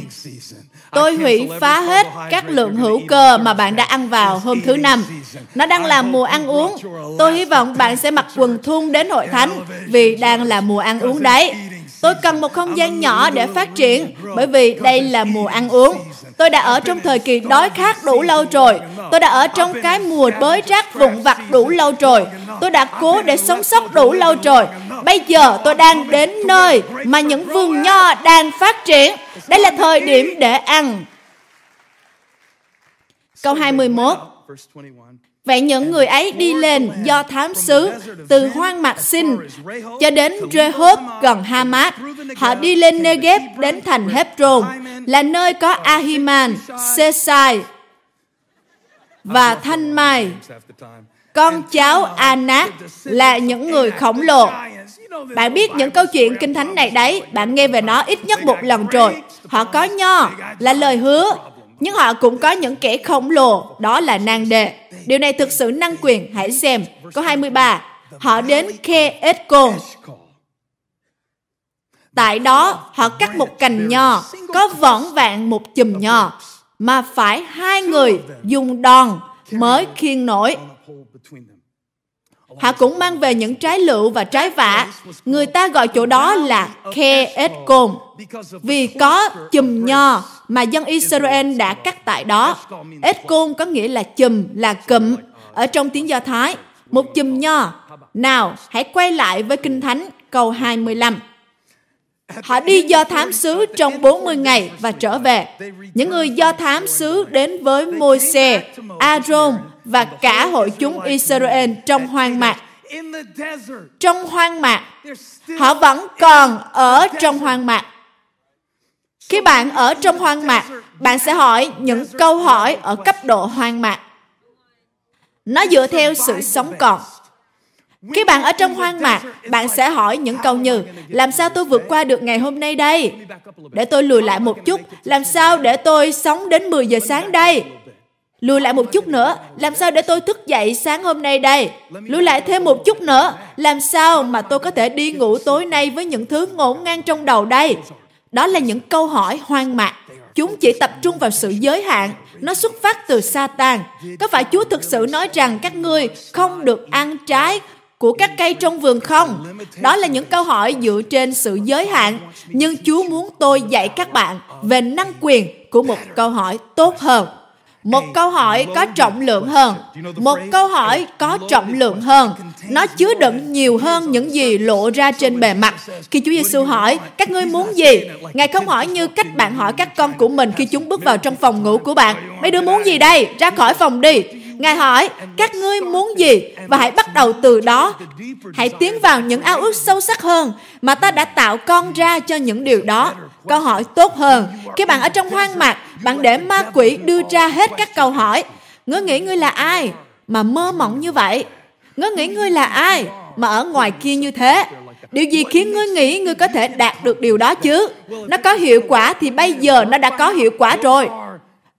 Tôi hủy phá hết các lượng hữu cơ mà bạn đã ăn vào hôm thứ năm. Nó đang là mùa ăn uống. Tôi hy vọng bạn sẽ mặc quần thun đến hội thánh vì đang là mùa ăn uống đấy. Tôi cần một không gian nhỏ để phát triển, bởi vì đây là mùa ăn uống. Tôi đã ở trong thời kỳ đói khát đủ lâu rồi. Tôi đã ở trong cái mùa bới rác vụn vặt đủ lâu rồi. Tôi đã cố để sống sót đủ lâu rồi. Bây giờ tôi đang đến nơi mà những vườn nho đang phát triển. Đây là thời điểm để ăn. Câu 21 Vậy những người ấy đi lên do thám sứ từ hoang mạc sinh cho đến Rehob gần Hamat. Họ đi lên Negev đến thành Hebron, là nơi có Ahiman, Sesai và Thanh Mai. Con cháu Anak là những người khổng lồ. Bạn biết những câu chuyện kinh thánh này đấy, bạn nghe về nó ít nhất một lần rồi. Họ có nho, là lời hứa, nhưng họ cũng có những kẻ khổng lồ, đó là nang đề. Điều này thực sự năng quyền, hãy xem. Câu 23, họ đến Khe Escon. Tại đó, họ cắt một cành nho, có võn vạn một chùm nho, mà phải hai người dùng đòn mới khiên nổi. Họ cũng mang về những trái lựu và trái vả. Người ta gọi chỗ đó là Khe Eskom vì có chùm nho mà dân Israel đã cắt tại đó. Escon có nghĩa là chùm, là cụm ở trong tiếng Do Thái. Một chùm nho. Nào, hãy quay lại với Kinh Thánh câu 25. Họ đi do thám sứ trong 40 ngày và trở về. Những người do thám sứ đến với Môi-se, Aaron và cả hội chúng Israel trong hoang mạc. Trong hoang mạc, họ vẫn còn ở trong hoang mạc. Khi bạn ở trong hoang mạc, bạn sẽ hỏi những câu hỏi ở cấp độ hoang mạc. Nó dựa theo sự sống còn. Khi bạn ở trong hoang mạc, bạn sẽ hỏi những câu như Làm sao tôi vượt qua được ngày hôm nay đây? Để tôi lùi lại một chút. Làm sao để tôi sống đến 10 giờ sáng đây? Lùi lại một chút nữa, làm sao để tôi thức dậy sáng hôm nay đây? Lùi lại thêm một chút nữa, làm sao mà tôi có thể đi ngủ tối nay với những thứ ngổn ngang trong đầu đây? Đó là những câu hỏi hoang mạc. Chúng chỉ tập trung vào sự giới hạn. Nó xuất phát từ Satan. Có phải Chúa thực sự nói rằng các ngươi không được ăn trái của các cây trong vườn không? Đó là những câu hỏi dựa trên sự giới hạn. Nhưng Chúa muốn tôi dạy các bạn về năng quyền của một câu hỏi tốt hơn một câu hỏi có trọng lượng hơn. Một câu hỏi có trọng lượng hơn. Nó chứa đựng nhiều hơn những gì lộ ra trên bề mặt. khi Chúa Giêsu hỏi các ngươi muốn gì? ngài không hỏi như cách bạn hỏi các con của mình khi chúng bước vào trong phòng ngủ của bạn. Mấy đứa muốn gì đây? Ra khỏi phòng đi Ngài hỏi, các ngươi muốn gì? Và hãy bắt đầu từ đó. Hãy tiến vào những ao ước sâu sắc hơn mà ta đã tạo con ra cho những điều đó. Câu hỏi tốt hơn. Khi bạn ở trong hoang mạc, bạn để ma quỷ đưa ra hết các câu hỏi. Ngươi nghĩ ngươi là ai mà mơ mộng như vậy? Ngươi nghĩ ngươi là ai mà ở ngoài kia như thế? Điều gì khiến ngươi nghĩ ngươi có thể đạt được điều đó chứ? Nó có hiệu quả thì bây giờ nó đã có hiệu quả rồi.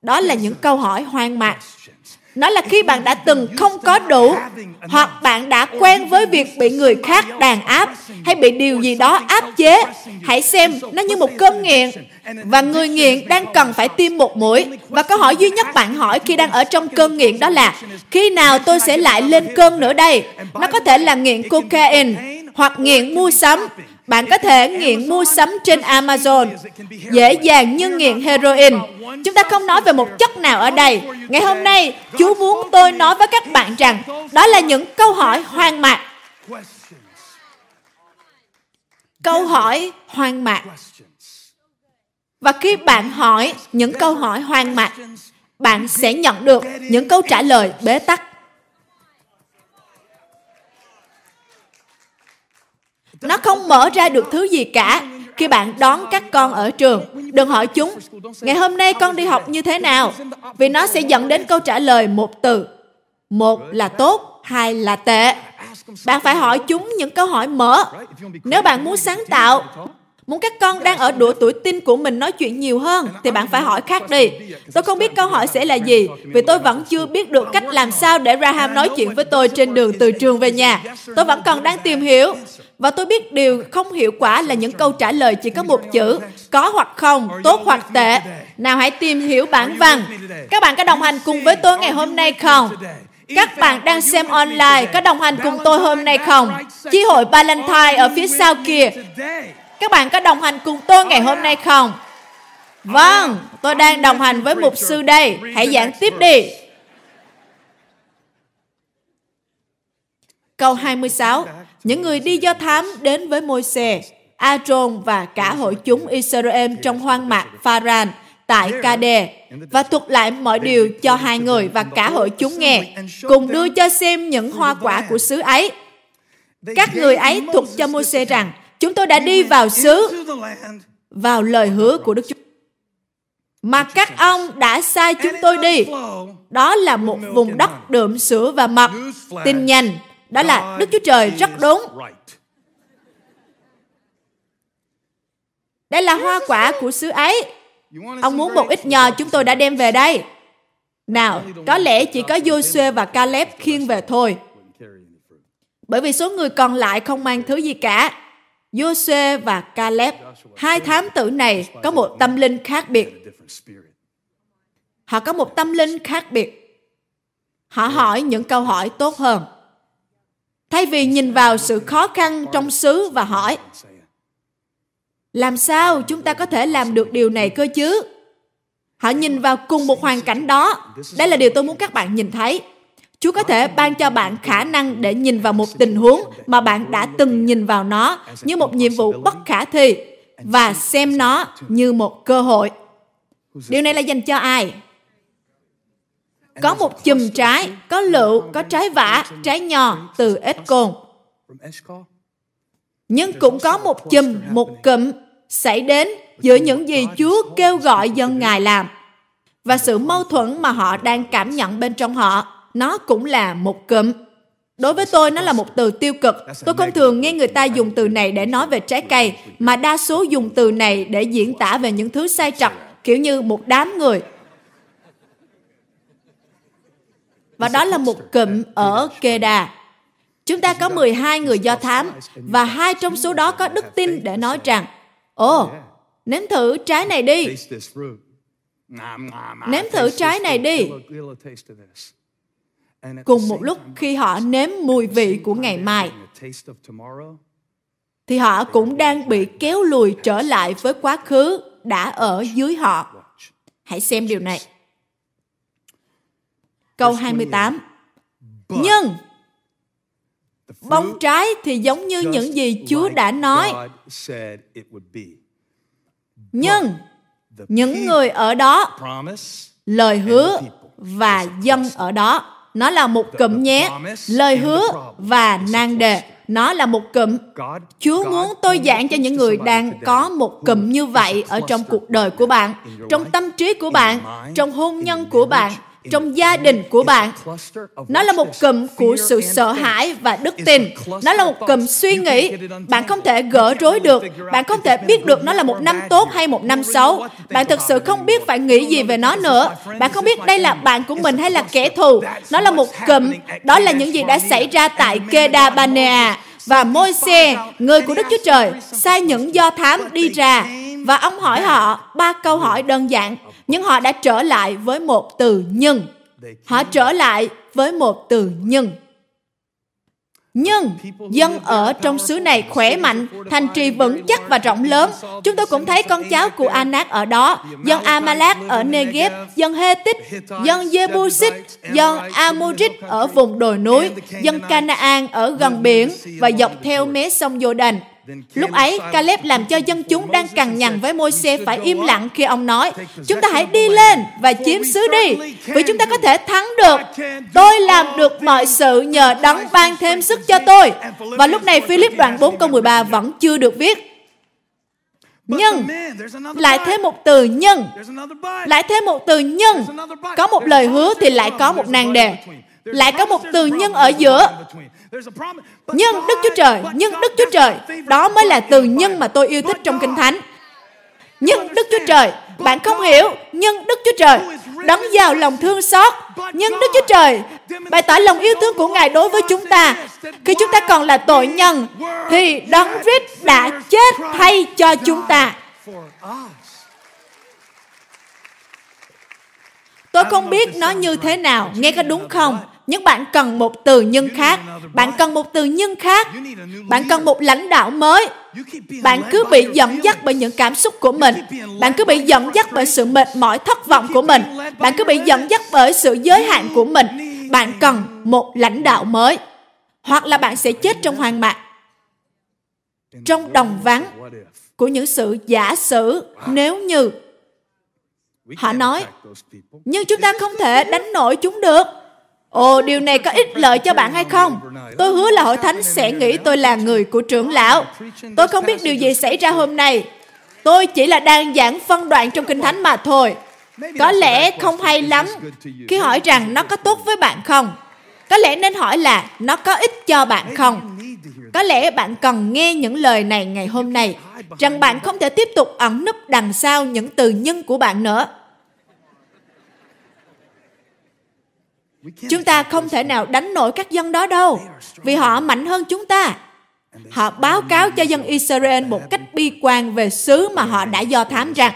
Đó là những câu hỏi hoang mạc. Nó là khi bạn đã từng không có đủ, hoặc bạn đã quen với việc bị người khác đàn áp hay bị điều gì đó áp chế. Hãy xem nó như một cơn nghiện và người nghiện đang cần phải tiêm một mũi. Và câu hỏi duy nhất bạn hỏi khi đang ở trong cơn nghiện đó là, khi nào tôi sẽ lại lên cơn nữa đây? Nó có thể là nghiện cocaine hoặc nghiện mua sắm bạn có thể nghiện mua sắm trên Amazon dễ dàng như nghiện heroin. Chúng ta không nói về một chất nào ở đây. Ngày hôm nay, Chúa muốn tôi nói với các bạn rằng đó là những câu hỏi hoang mạc. Câu hỏi hoang mạc. Và khi bạn hỏi những câu hỏi hoang mạc, bạn sẽ nhận được những câu trả lời bế tắc. Nó không mở ra được thứ gì cả khi bạn đón các con ở trường. Đừng hỏi chúng, ngày hôm nay con đi học như thế nào? Vì nó sẽ dẫn đến câu trả lời một từ. Một là tốt, hai là tệ. Bạn phải hỏi chúng những câu hỏi mở. Nếu bạn muốn sáng tạo, Muốn các con đang ở độ tuổi tin của mình nói chuyện nhiều hơn thì bạn phải hỏi khác đi. Tôi không biết câu hỏi sẽ là gì vì tôi vẫn chưa biết được cách làm sao để Raham nói chuyện với tôi trên đường từ trường về nhà. Tôi vẫn còn đang tìm hiểu. Và tôi biết điều không hiệu quả là những câu trả lời chỉ có một chữ, có hoặc không, tốt hoặc tệ. Nào hãy tìm hiểu bản văn. Các bạn có đồng hành cùng với tôi ngày hôm nay không? Các bạn đang xem online có đồng hành cùng tôi hôm nay không? Chi hội Valentine ở phía sau kia. Các bạn có đồng hành cùng tôi ngày hôm nay không? Vâng, tôi đang đồng hành với mục sư đây. Hãy giảng tiếp đi. Câu 26. Những người đi do thám đến với Môi-se, Aaron và cả hội chúng Israel trong hoang mạc Pharan tại Kade và thuật lại mọi điều cho hai người và cả hội chúng nghe, cùng đưa cho xem những hoa quả của xứ ấy. Các người ấy thuật cho Môi-se rằng, chúng tôi đã đi vào xứ, vào lời hứa của Đức Chúa mà các ông đã sai chúng tôi đi. Đó là một vùng đất đượm sữa và mật. Tin nhanh, đó là Đức Chúa Trời rất đúng. Đây là hoa quả của xứ ấy. Ông muốn một ít nhò chúng tôi đã đem về đây. Nào, có lẽ chỉ có Joshua và Caleb khiêng về thôi. Bởi vì số người còn lại không mang thứ gì cả. Joshua và Caleb, hai thám tử này có một tâm linh khác biệt. Họ có một tâm linh khác biệt. Họ hỏi những câu hỏi tốt hơn. Thay vì nhìn vào sự khó khăn trong xứ và hỏi, làm sao chúng ta có thể làm được điều này cơ chứ? Họ nhìn vào cùng một hoàn cảnh đó. Đây là điều tôi muốn các bạn nhìn thấy. Chúa có thể ban cho bạn khả năng để nhìn vào một tình huống mà bạn đã từng nhìn vào nó như một nhiệm vụ bất khả thi và xem nó như một cơ hội. Điều này là dành cho ai? Có một chùm trái, có lựu, có trái vả, trái nho từ ếch. Nhưng cũng có một chùm, một cụm xảy đến giữa những gì Chúa kêu gọi dân Ngài làm và sự mâu thuẫn mà họ đang cảm nhận bên trong họ nó cũng là một cụm. Đối với tôi, nó là một từ tiêu cực. Tôi không thường nghe người ta dùng từ này để nói về trái cây, mà đa số dùng từ này để diễn tả về những thứ sai trật, kiểu như một đám người. Và đó là một cụm ở Keda. Chúng ta có 12 người do thám, và hai trong số đó có đức tin để nói rằng, Ồ, nếm thử trái này đi. Nếm thử trái này đi. Cùng một lúc khi họ nếm mùi vị của ngày mai, thì họ cũng đang bị kéo lùi trở lại với quá khứ đã ở dưới họ. Hãy xem điều này. Câu 28. Nhưng bông trái thì giống như những gì Chúa đã nói. Nhưng những người ở đó, lời hứa và dân ở đó Nó là một cụm nhé, lời hứa và nan đề. Nó là một cụm. Chúa muốn tôi giảng cho những người đang có một cụm như vậy ở trong cuộc đời của bạn, trong tâm trí của bạn, trong hôn nhân của bạn, trong gia đình của bạn. Nó là một cụm của sự sợ hãi và đức tin. Nó là một cụm suy nghĩ. Bạn không thể gỡ rối được. Bạn không thể biết được nó là một năm tốt hay một năm xấu. Bạn thực sự không biết phải nghĩ gì về nó nữa. Bạn không biết đây là bạn của mình hay là kẻ thù. Nó là một cụm. Đó là những gì đã xảy ra tại Kedabanea. Và Môi-se, người của Đức Chúa Trời, sai những do thám đi ra và ông hỏi họ ba câu hỏi đơn giản nhưng họ đã trở lại với một từ nhưng. Họ trở lại với một từ nhưng. Nhưng dân ở trong xứ này khỏe mạnh, thành trì vững chắc và rộng lớn. Chúng tôi cũng thấy con cháu của Anak ở đó, dân Amalek ở Negev, dân Hethit, dân Jebusit, dân Amorit ở vùng đồi núi, dân Canaan ở gần biển và dọc theo mé sông Jordan. Lúc ấy, Caleb làm cho dân chúng đang cằn nhằn với môi xe phải im lặng khi ông nói, chúng ta hãy đi lên và chiếm xứ đi, vì chúng ta có thể thắng được. Tôi làm được mọi sự nhờ đấng ban thêm sức cho tôi. Và lúc này Philip đoạn 4 câu 13 vẫn chưa được viết. Nhưng, lại thêm một từ nhưng, lại thêm một từ nhưng, có một lời hứa thì lại có một nàng đề lại có một từ nhân ở giữa nhưng Đức Chúa Trời, nhưng Đức Chúa Trời, đó mới là từ nhân mà tôi yêu thích trong Kinh Thánh. Nhưng Đức Chúa Trời, bạn không hiểu, nhưng Đức Chúa Trời, đấng vào lòng thương xót. Nhưng Đức Chúa Trời, bày tỏ lòng yêu thương của Ngài đối với chúng ta. Khi chúng ta còn là tội nhân, thì Đấng Christ đã chết thay cho chúng ta. Tôi không biết nó như thế nào, nghe có đúng không? Nhưng bạn cần một từ nhân khác. Bạn cần một từ nhân khác. Bạn cần một lãnh đạo mới. Bạn cứ bị dẫn dắt bởi những cảm xúc của mình. Bạn cứ bị dẫn dắt bởi sự mệt mỏi, thất vọng của mình. Bạn cứ bị dẫn dắt bởi sự giới hạn của mình. Bạn cần một lãnh đạo mới. Hoặc là bạn sẽ chết trong hoang mạc. Trong đồng vắng của những sự giả sử, nếu như họ nói, nhưng chúng ta không thể đánh nổi chúng được. Ồ, điều này có ích lợi cho bạn hay không? Tôi hứa là hội thánh sẽ nghĩ tôi là người của trưởng lão. Tôi không biết điều gì xảy ra hôm nay. Tôi chỉ là đang giảng phân đoạn trong kinh thánh mà thôi. Có lẽ không hay lắm khi hỏi rằng nó có tốt với bạn không. Có lẽ nên hỏi là nó có ích cho bạn không. Có lẽ bạn cần nghe những lời này ngày hôm nay, rằng bạn không thể tiếp tục ẩn núp đằng sau những từ nhân của bạn nữa. Chúng ta không thể nào đánh nổi các dân đó đâu, vì họ mạnh hơn chúng ta. Họ báo cáo cho dân Israel một cách bi quan về xứ mà họ đã do thám rằng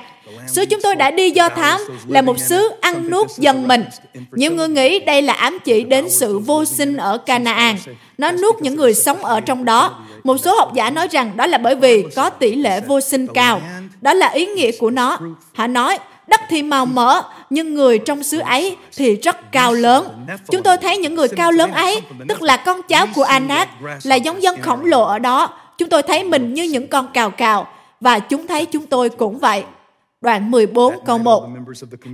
Xứ chúng tôi đã đi do thám là một xứ ăn nuốt dân mình. Nhiều người nghĩ đây là ám chỉ đến sự vô sinh ở Canaan. Nó nuốt những người sống ở trong đó. Một số học giả nói rằng đó là bởi vì có tỷ lệ vô sinh cao. Đó là ý nghĩa của nó. Họ nói đất thì màu mỡ, nhưng người trong xứ ấy thì rất cao lớn. Chúng tôi thấy những người cao lớn ấy, tức là con cháu của Anak, là giống dân khổng lồ ở đó. Chúng tôi thấy mình như những con cào cào, và chúng thấy chúng tôi cũng vậy. Đoạn 14 câu 1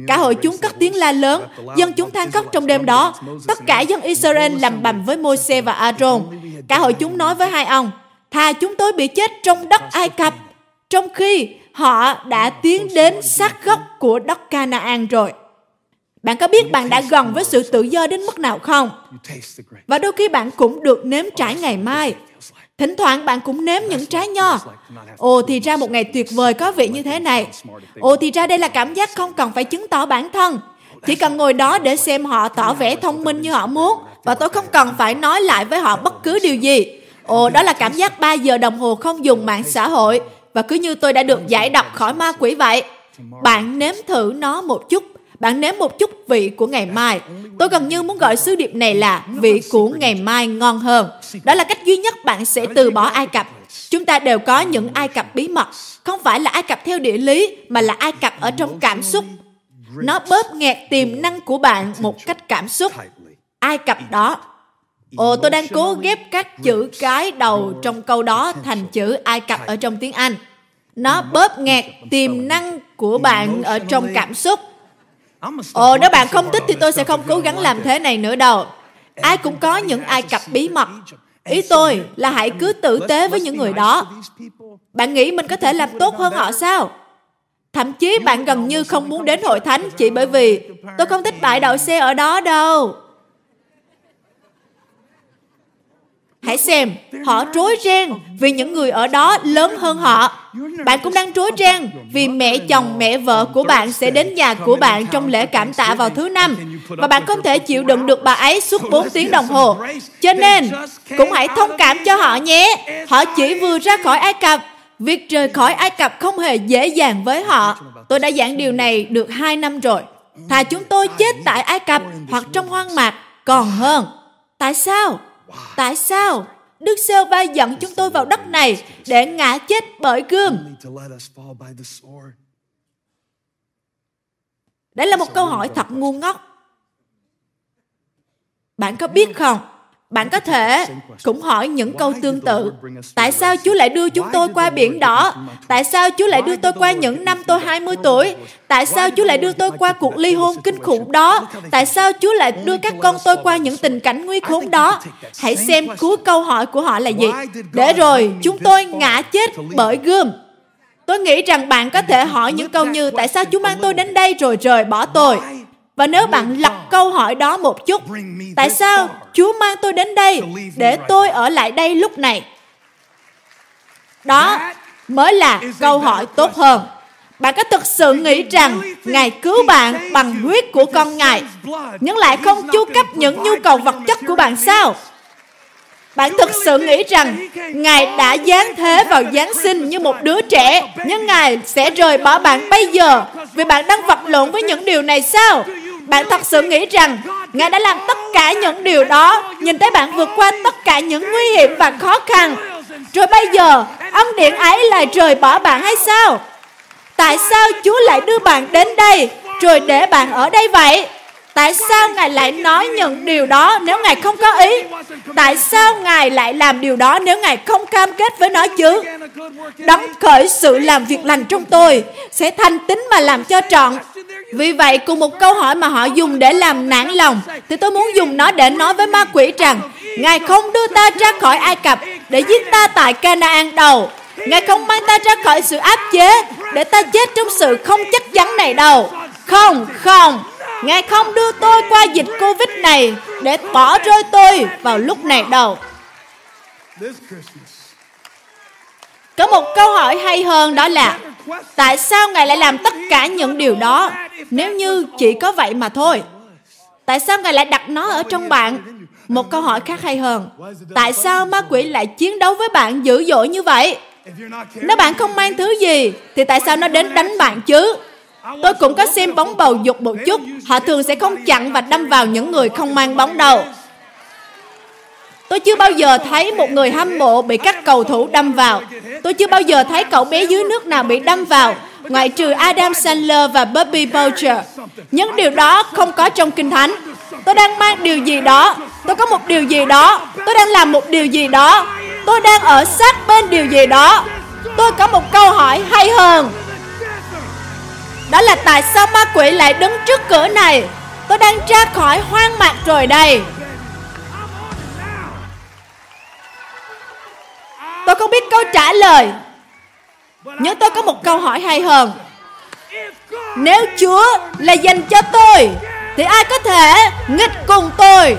Cả hội chúng cất tiếng la lớn, dân chúng than khóc trong đêm đó. Tất cả dân Israel làm bầm với Môi-se và Aaron. Cả hội chúng nói với hai ông, thà chúng tôi bị chết trong đất Ai Cập, trong khi họ đã tiến đến sát gốc của đất Canaan rồi. Bạn có biết bạn đã gần với sự tự do đến mức nào không? Và đôi khi bạn cũng được nếm trải ngày mai. Thỉnh thoảng bạn cũng nếm những trái nho. Ồ thì ra một ngày tuyệt vời có vị như thế này. Ồ thì ra đây là cảm giác không cần phải chứng tỏ bản thân. Chỉ cần ngồi đó để xem họ tỏ vẻ thông minh như họ muốn. Và tôi không cần phải nói lại với họ bất cứ điều gì. Ồ, đó là cảm giác 3 giờ đồng hồ không dùng mạng xã hội và cứ như tôi đã được giải độc khỏi ma quỷ vậy. Bạn nếm thử nó một chút. Bạn nếm một chút vị của ngày mai. Tôi gần như muốn gọi sứ điệp này là vị của ngày mai ngon hơn. Đó là cách duy nhất bạn sẽ từ bỏ Ai Cập. Chúng ta đều có những Ai Cập bí mật. Không phải là Ai Cập theo địa lý, mà là Ai Cập ở trong cảm xúc. Nó bóp nghẹt tiềm năng của bạn một cách cảm xúc. Ai Cập đó Ồ, tôi đang cố ghép các chữ cái đầu trong câu đó thành chữ Ai Cập ở trong tiếng Anh. Nó bóp nghẹt tiềm năng của bạn ở trong cảm xúc. Ồ, nếu bạn không thích thì tôi sẽ không cố gắng làm thế này nữa đâu. Ai cũng có những Ai Cập bí mật. Ý tôi là hãy cứ tử tế với những người đó. Bạn nghĩ mình có thể làm tốt hơn họ sao? Thậm chí bạn gần như không muốn đến hội thánh chỉ bởi vì tôi không thích bãi đậu xe ở đó đâu. Hãy xem, họ trối ren vì những người ở đó lớn hơn họ. Bạn cũng đang trối ren vì mẹ chồng, mẹ vợ của bạn sẽ đến nhà của bạn trong lễ cảm tạ vào thứ năm và bạn không thể chịu đựng được bà ấy suốt 4 tiếng đồng hồ. Cho nên, cũng hãy thông cảm cho họ nhé. Họ chỉ vừa ra khỏi Ai Cập. Việc rời khỏi Ai Cập không hề dễ dàng với họ. Tôi đã giảng điều này được 2 năm rồi. Thà chúng tôi chết tại Ai Cập hoặc trong hoang mạc còn hơn. Tại sao? Tại sao? Đức Sêu Va dẫn chúng tôi vào đất này để ngã chết bởi gươm. Đấy là một câu hỏi thật ngu ngốc. Bạn có biết không? Bạn có thể cũng hỏi những câu tương tự. Tại sao Chúa lại đưa chúng tôi qua biển đỏ? Tại sao Chúa lại đưa tôi qua những năm tôi 20 tuổi? Tại sao Chúa lại đưa tôi qua cuộc ly hôn kinh khủng đó? Tại sao Chúa lại đưa các con tôi qua những tình cảnh nguy khốn đó? Hãy xem cuối câu hỏi của họ là gì. Để rồi, chúng tôi ngã chết bởi gươm. Tôi nghĩ rằng bạn có thể hỏi những câu như, Tại sao Chúa mang tôi đến đây rồi rời bỏ tôi? Và nếu bạn lật câu hỏi đó một chút, tại sao Chúa mang tôi đến đây để tôi ở lại đây lúc này? Đó mới là câu hỏi tốt hơn. Bạn có thực sự nghĩ rằng Ngài cứu bạn bằng huyết của con Ngài, nhưng lại không chu cấp những nhu cầu vật chất của bạn sao? Bạn thực sự nghĩ rằng Ngài đã giáng thế vào Giáng sinh như một đứa trẻ, nhưng Ngài sẽ rời bỏ bạn bây giờ vì bạn đang vật lộn với những điều này sao? Bạn thật sự nghĩ rằng Ngài đã làm tất cả những điều đó, Nhìn thấy bạn vượt qua tất cả những nguy hiểm và khó khăn Rồi bây giờ, Ân điện ấy lại rời bỏ bạn hay sao Tại sao Chúa lại đưa bạn đến đây, Rồi để bạn ở đây vậy Tại sao Ngài lại nói những điều đó nếu Ngài không có ý? Tại sao Ngài lại làm điều đó nếu Ngài không cam kết với nó chứ? Đóng khởi sự làm việc lành trong tôi sẽ thành tính mà làm cho trọn. Vì vậy, cùng một câu hỏi mà họ dùng để làm nản lòng, thì tôi muốn dùng nó để nói với ma quỷ rằng Ngài không đưa ta ra khỏi Ai Cập để giết ta tại Canaan đầu. Ngài không mang ta ra khỏi sự áp chế để ta chết trong sự không chắc chắn này đâu. Không, không, Ngài không đưa tôi qua dịch Covid này để bỏ rơi tôi vào lúc này đâu. Có một câu hỏi hay hơn đó là Tại sao Ngài lại làm tất cả những điều đó nếu như chỉ có vậy mà thôi? Tại sao Ngài lại đặt nó ở trong bạn? Một câu hỏi khác hay hơn. Tại sao ma quỷ lại chiến đấu với bạn dữ dội như vậy? Nếu bạn không mang thứ gì, thì tại sao nó đến đánh bạn chứ? Tôi cũng có xem bóng bầu dục một chút. Họ thường sẽ không chặn và đâm vào những người không mang bóng đầu. Tôi chưa bao giờ thấy một người hâm mộ bị các cầu thủ đâm vào. Tôi chưa bao giờ thấy cậu bé dưới nước nào bị đâm vào, ngoại trừ Adam Sandler và Bobby Boucher. Những điều đó không có trong Kinh Thánh. Tôi đang mang điều gì đó. Tôi có một điều gì đó. Tôi đang làm một điều gì đó. Tôi đang ở sát bên điều gì đó. Tôi có một câu hỏi hay hơn. Đó là tại sao ma quỷ lại đứng trước cửa này Tôi đang ra khỏi hoang mạc rồi đây Tôi không biết câu trả lời. Nhưng tôi có một câu hỏi hay hơn. Nếu Chúa là dành cho tôi, Thì ai có thể nghịch cùng tôi?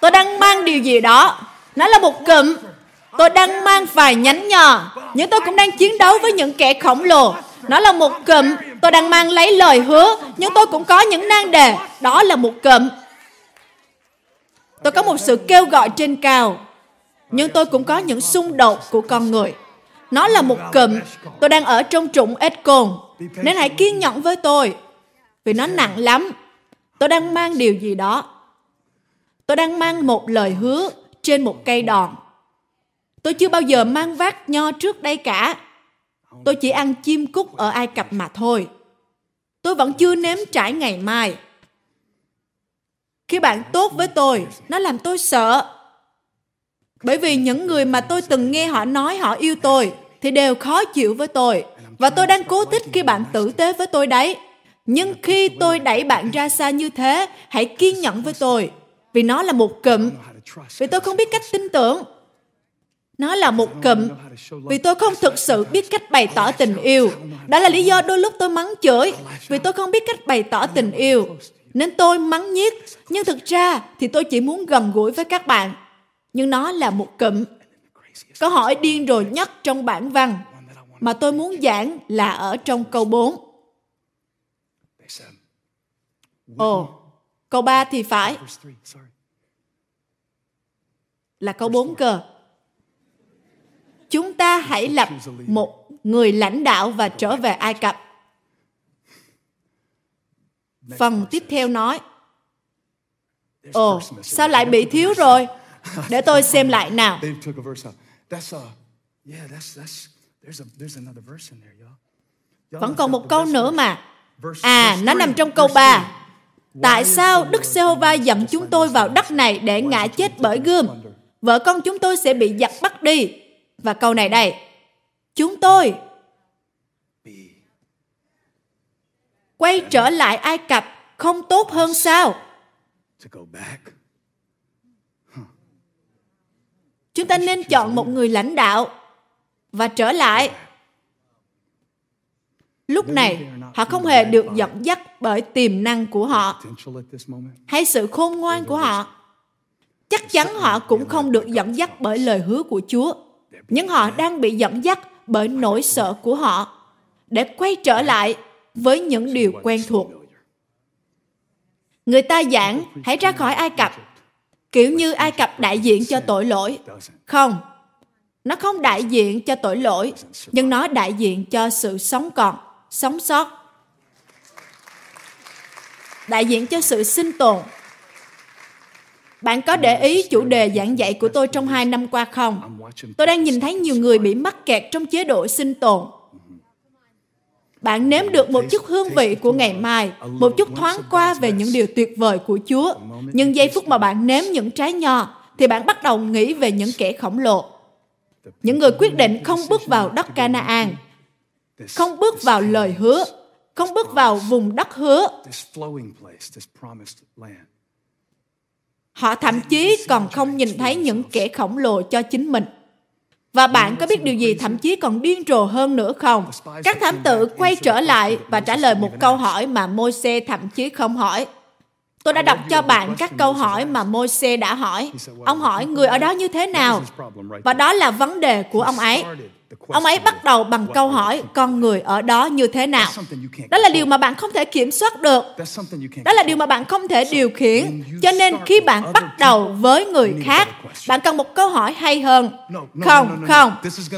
Tôi đang mang điều gì đó. Nó là một cụm. Tôi đang mang vài nhánh nhỏ Nhưng tôi cũng đang chiến đấu với những kẻ khổng lồ. Nó là một cụm. Tôi đang mang lấy lời hứa, Nhưng tôi cũng có những nan đề. Đó là một cụm. Tôi có một sự kêu gọi trên cao, Nhưng tôi cũng có những xung đột của con người. Nó là một cụm. Tôi đang ở trong trụng ếch cồn Nên hãy kiên nhẫn với tôi, Vì nó nặng lắm. Tôi đang mang điều gì đó. Tôi đang mang một lời hứa trên một cây đòn. Tôi chưa bao giờ mang vác nho trước đây cả. Tôi chỉ ăn chim cút ở Ai Cập mà thôi. Tôi vẫn chưa nếm trải ngày mai. Khi bạn tốt với tôi, nó làm tôi sợ. Bởi vì những người mà tôi từng nghe họ nói họ yêu tôi, thì đều khó chịu với tôi. Và tôi đang cố thích khi bạn tử tế với tôi đấy. Nhưng khi tôi đẩy bạn ra xa như thế, hãy kiên nhẫn với tôi. Vì nó là một cụm. Vì tôi không biết cách tin tưởng. Nó là một cụm. Vì tôi không thực sự biết cách bày tỏ tình yêu. Đó là lý do đôi lúc tôi mắng chửi. Vì tôi không biết cách bày tỏ tình yêu. Nên tôi mắng nhiếc. Nhưng thực ra thì tôi chỉ muốn gần gũi với các bạn. Nhưng nó là một cụm. Câu hỏi điên rồ nhất trong bản văn mà tôi muốn giảng là ở trong câu 4. Ồ, câu 3 thì phải. Là câu 4 cơ. Chúng ta hãy lập một người lãnh đạo và trở về Ai Cập. Phần tiếp theo nói, Ồ, sao lại bị thiếu rồi? Để tôi xem lại nào. Vẫn còn một câu nữa mà. À, nó nằm trong câu 3. Tại sao Đức Giê-hô-va dẫn chúng tôi vào đất này để ngã chết bởi gươm? Vợ con chúng tôi sẽ bị giặc bắt đi. Và câu này đây. Chúng tôi quay trở lại Ai Cập không tốt hơn sao? Chúng ta nên chọn một người lãnh đạo và trở lại. Lúc này, họ không hề được dẫn dắt bởi tiềm năng của họ hay sự khôn ngoan của họ. Chắc chắn họ cũng không được dẫn dắt bởi lời hứa của Chúa, nhưng họ đang bị dẫn dắt bởi nỗi sợ của họ để quay trở lại với những điều quen thuộc. Người ta giảng hãy ra khỏi Ai Cập, kiểu như Ai Cập đại diện cho tội lỗi. Không, nó không đại diện cho tội lỗi, nhưng nó đại diện cho sự sống còn, sống sót. Đại diện cho sự sinh tồn. Bạn có để ý chủ đề giảng dạy của tôi trong hai năm qua không? Tôi đang nhìn thấy nhiều người bị mắc kẹt trong chế độ sinh tồn. Bạn nếm được một chút hương vị của ngày mai, một chút thoáng qua về những điều tuyệt vời của Chúa. Nhưng giây phút mà bạn nếm những trái nho, thì bạn bắt đầu nghĩ về những kẻ khổng lồ. Những người quyết định không bước vào đất Canaan, không bước vào lời hứa, không bước vào vùng đất hứa. Họ thậm chí còn không nhìn thấy những kẻ khổng lồ cho chính mình. Và bạn có biết điều gì thậm chí còn điên rồ hơn nữa không? Các thám tử quay trở lại và trả lời một câu hỏi mà Môi-se thậm chí không hỏi. Tôi đã đọc cho bạn các câu hỏi mà Môi-se đã hỏi. Ông hỏi, người ở đó như thế nào? Và đó là vấn đề của ông ấy. Ông ấy bắt đầu bằng câu hỏi con người ở đó như thế nào. Đó là điều mà bạn không thể kiểm soát được. Đó là điều mà bạn không thể điều khiển. Cho nên khi bạn bắt đầu với người khác, bạn cần một câu hỏi hay hơn. Không, không.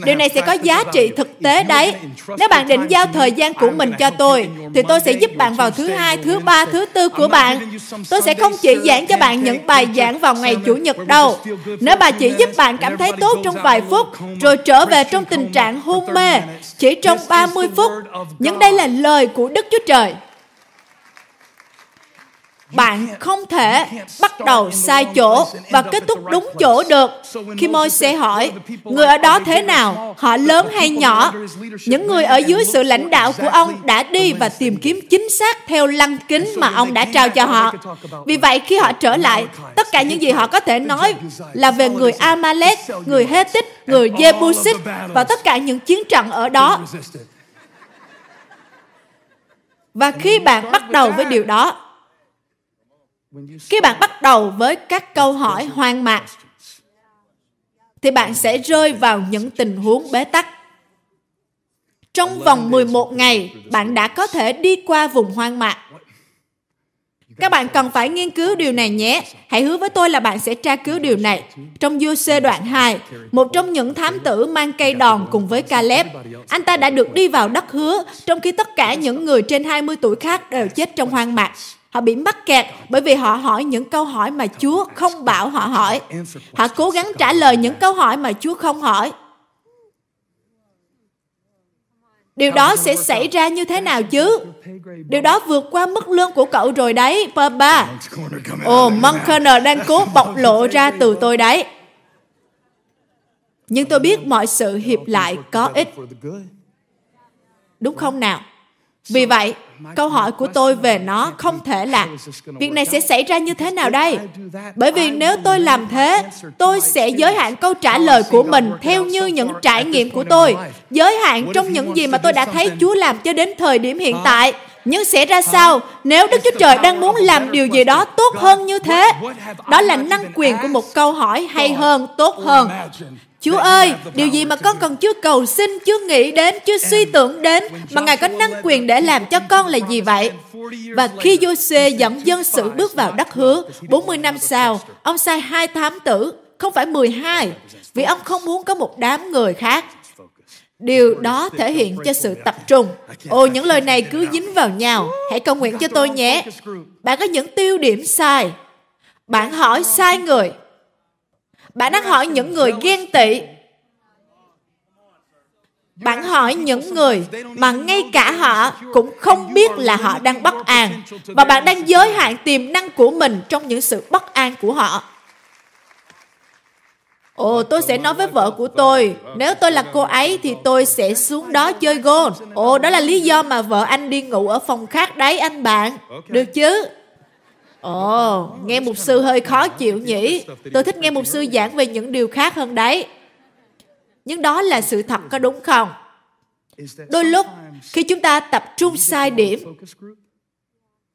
Điều này sẽ có giá trị thực tế đấy. Nếu bạn định giao thời gian của mình cho tôi, thì tôi sẽ giúp bạn vào thứ hai, thứ ba, thứ tư của bạn. Tôi sẽ không chỉ giảng cho bạn những bài giảng vào ngày Chủ nhật đâu. Nếu bà chỉ giúp bạn cảm thấy tốt trong vài phút, rồi trở về trong tình tình trạng hôn mê chỉ trong 30 phút. Nhưng đây là lời của Đức Chúa Trời. Bạn không thể bắt đầu sai chỗ và kết thúc đúng chỗ được. Khi môi sẽ hỏi, người ở đó thế nào? Họ lớn hay nhỏ? Những người ở dưới sự lãnh đạo của ông đã đi và tìm kiếm chính xác theo lăng kính mà ông đã trao cho họ. Vì vậy, khi họ trở lại, tất cả những gì họ có thể nói là về người Amalek, người Hethit, người Jebusit và tất cả những chiến trận ở đó. Và khi bạn bắt đầu với điều đó, khi bạn bắt đầu với các câu hỏi hoang mạc thì bạn sẽ rơi vào những tình huống bế tắc. Trong vòng 11 ngày, bạn đã có thể đi qua vùng hoang mạc. Các bạn cần phải nghiên cứu điều này nhé. Hãy hứa với tôi là bạn sẽ tra cứu điều này. Trong Giô-xê đoạn 2, một trong những thám tử mang cây đòn cùng với Caleb, anh ta đã được đi vào đất hứa, trong khi tất cả những người trên 20 tuổi khác đều chết trong hoang mạc. Họ bị mắc kẹt bởi vì họ hỏi những câu hỏi mà Chúa không bảo họ hỏi. Họ cố gắng trả lời những câu hỏi mà Chúa không hỏi. Điều đó sẽ xảy ra như thế nào chứ? Điều đó vượt qua mức lương của cậu rồi đấy, Papa. Ồ, oh, Monkener đang cố bộc lộ ra từ tôi đấy. Nhưng tôi biết mọi sự hiệp lại có ích. Đúng không nào? Vì vậy, câu hỏi của tôi về nó không thể là việc này sẽ xảy ra như thế nào đây? Bởi vì nếu tôi làm thế, tôi sẽ giới hạn câu trả lời của mình theo như những trải nghiệm của tôi, giới hạn trong những gì mà tôi đã thấy Chúa làm cho đến thời điểm hiện tại. Nhưng sẽ ra sao nếu Đức Chúa Trời đang muốn làm điều gì đó tốt hơn như thế? Đó là năng quyền của một câu hỏi hay hơn, tốt hơn. Chúa ơi, điều gì mà con còn chưa cầu xin, chưa nghĩ đến, chưa suy tưởng đến, mà Ngài có năng quyền để làm cho con là gì vậy? Và khi Giô-xê dẫn dân sự bước vào đất hứa, 40 năm sau, ông sai hai thám tử, không phải 12, vì ông không muốn có một đám người khác. Điều đó thể hiện cho sự tập trung. Ồ, những lời này cứ dính vào nhau. Hãy cầu nguyện cho tôi nhé. Bạn có những tiêu điểm sai. Bạn hỏi sai người. Bạn đang hỏi những người ghen tị. Bạn hỏi những người mà ngay cả họ cũng không biết là họ đang bất an và bạn đang giới hạn tiềm năng của mình trong những sự bất an của họ. Ồ, tôi sẽ nói với vợ của tôi, nếu tôi là cô ấy thì tôi sẽ xuống đó chơi golf. Ồ, đó là lý do mà vợ anh đi ngủ ở phòng khác đấy anh bạn. Được chứ? Ồ, nghe mục sư hơi khó chịu nhỉ? Tôi thích nghe mục sư giảng về những điều khác hơn đấy. Nhưng đó là sự thật có đúng không? Đôi lúc, khi chúng ta tập trung sai điểm,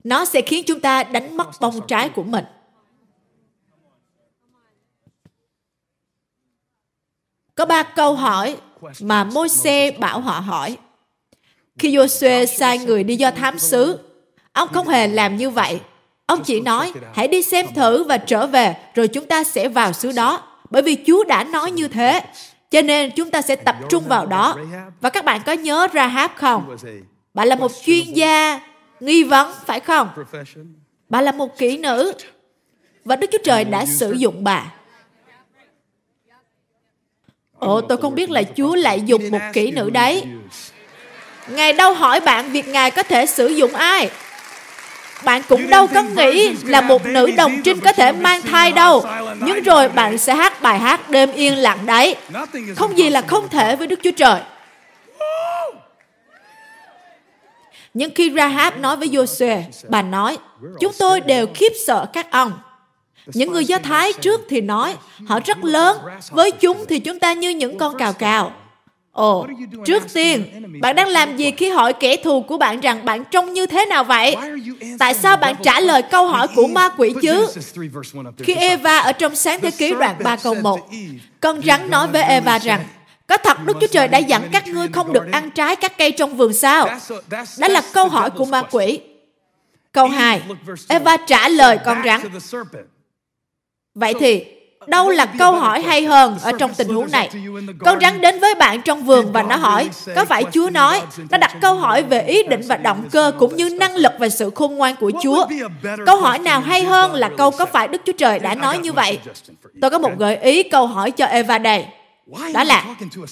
nó sẽ khiến chúng ta đánh mất bông trái của mình. Có ba câu hỏi mà Môi-se bảo họ hỏi. Khi Joshua sai người đi do thám sứ. ông không hề làm như vậy. Ông chỉ nói, hãy đi xem thử và trở về, rồi chúng ta sẽ vào xứ đó. Bởi vì Chúa đã nói như thế. Cho nên chúng ta sẽ tập trung vào đó. Và các bạn có nhớ Rahab không? Bà là một chuyên gia nghi vấn, phải không? Bà là một kỹ nữ. Và Đức Chúa Trời đã sử dụng bà. Ồ, tôi không biết là Chúa lại dùng một kỹ nữ đấy. Ngài đâu hỏi bạn việc Ngài có thể sử dụng ai. Bạn cũng đâu có nghĩ là một nữ đồng trinh có thể mang thai đâu. Nhưng rồi bạn sẽ hát bài hát đêm yên lặng đấy. Không gì là không thể với Đức Chúa Trời. Nhưng khi Rahab nói với Joshua, bà nói, chúng tôi đều khiếp sợ các ông. Những người Do Thái trước thì nói, họ rất lớn, với chúng thì chúng ta như những con cào cào. Ồ, trước tiên, bạn đang làm gì khi hỏi kẻ thù của bạn rằng bạn trông như thế nào vậy? Tại sao bạn trả lời câu hỏi của ma quỷ chứ? Khi Eva ở trong sáng thế ký đoạn 3 câu 1, con rắn nói với Eva rằng, có thật Đức Chúa Trời đã dặn các ngươi không được ăn trái các cây trong vườn sao? Đó là câu hỏi của ma quỷ. Câu 2, Eva trả lời con rắn, Vậy thì, đâu là câu hỏi hay hơn ở trong tình huống này? Con rắn đến với bạn trong vườn và nó hỏi, có phải Chúa nói? Nó đặt câu hỏi về ý định và động cơ cũng như năng lực và sự khôn ngoan của Chúa. Câu hỏi nào hay hơn là câu có phải Đức Chúa Trời đã nói như vậy? Tôi có một gợi ý câu hỏi cho Eva đây. Đó là,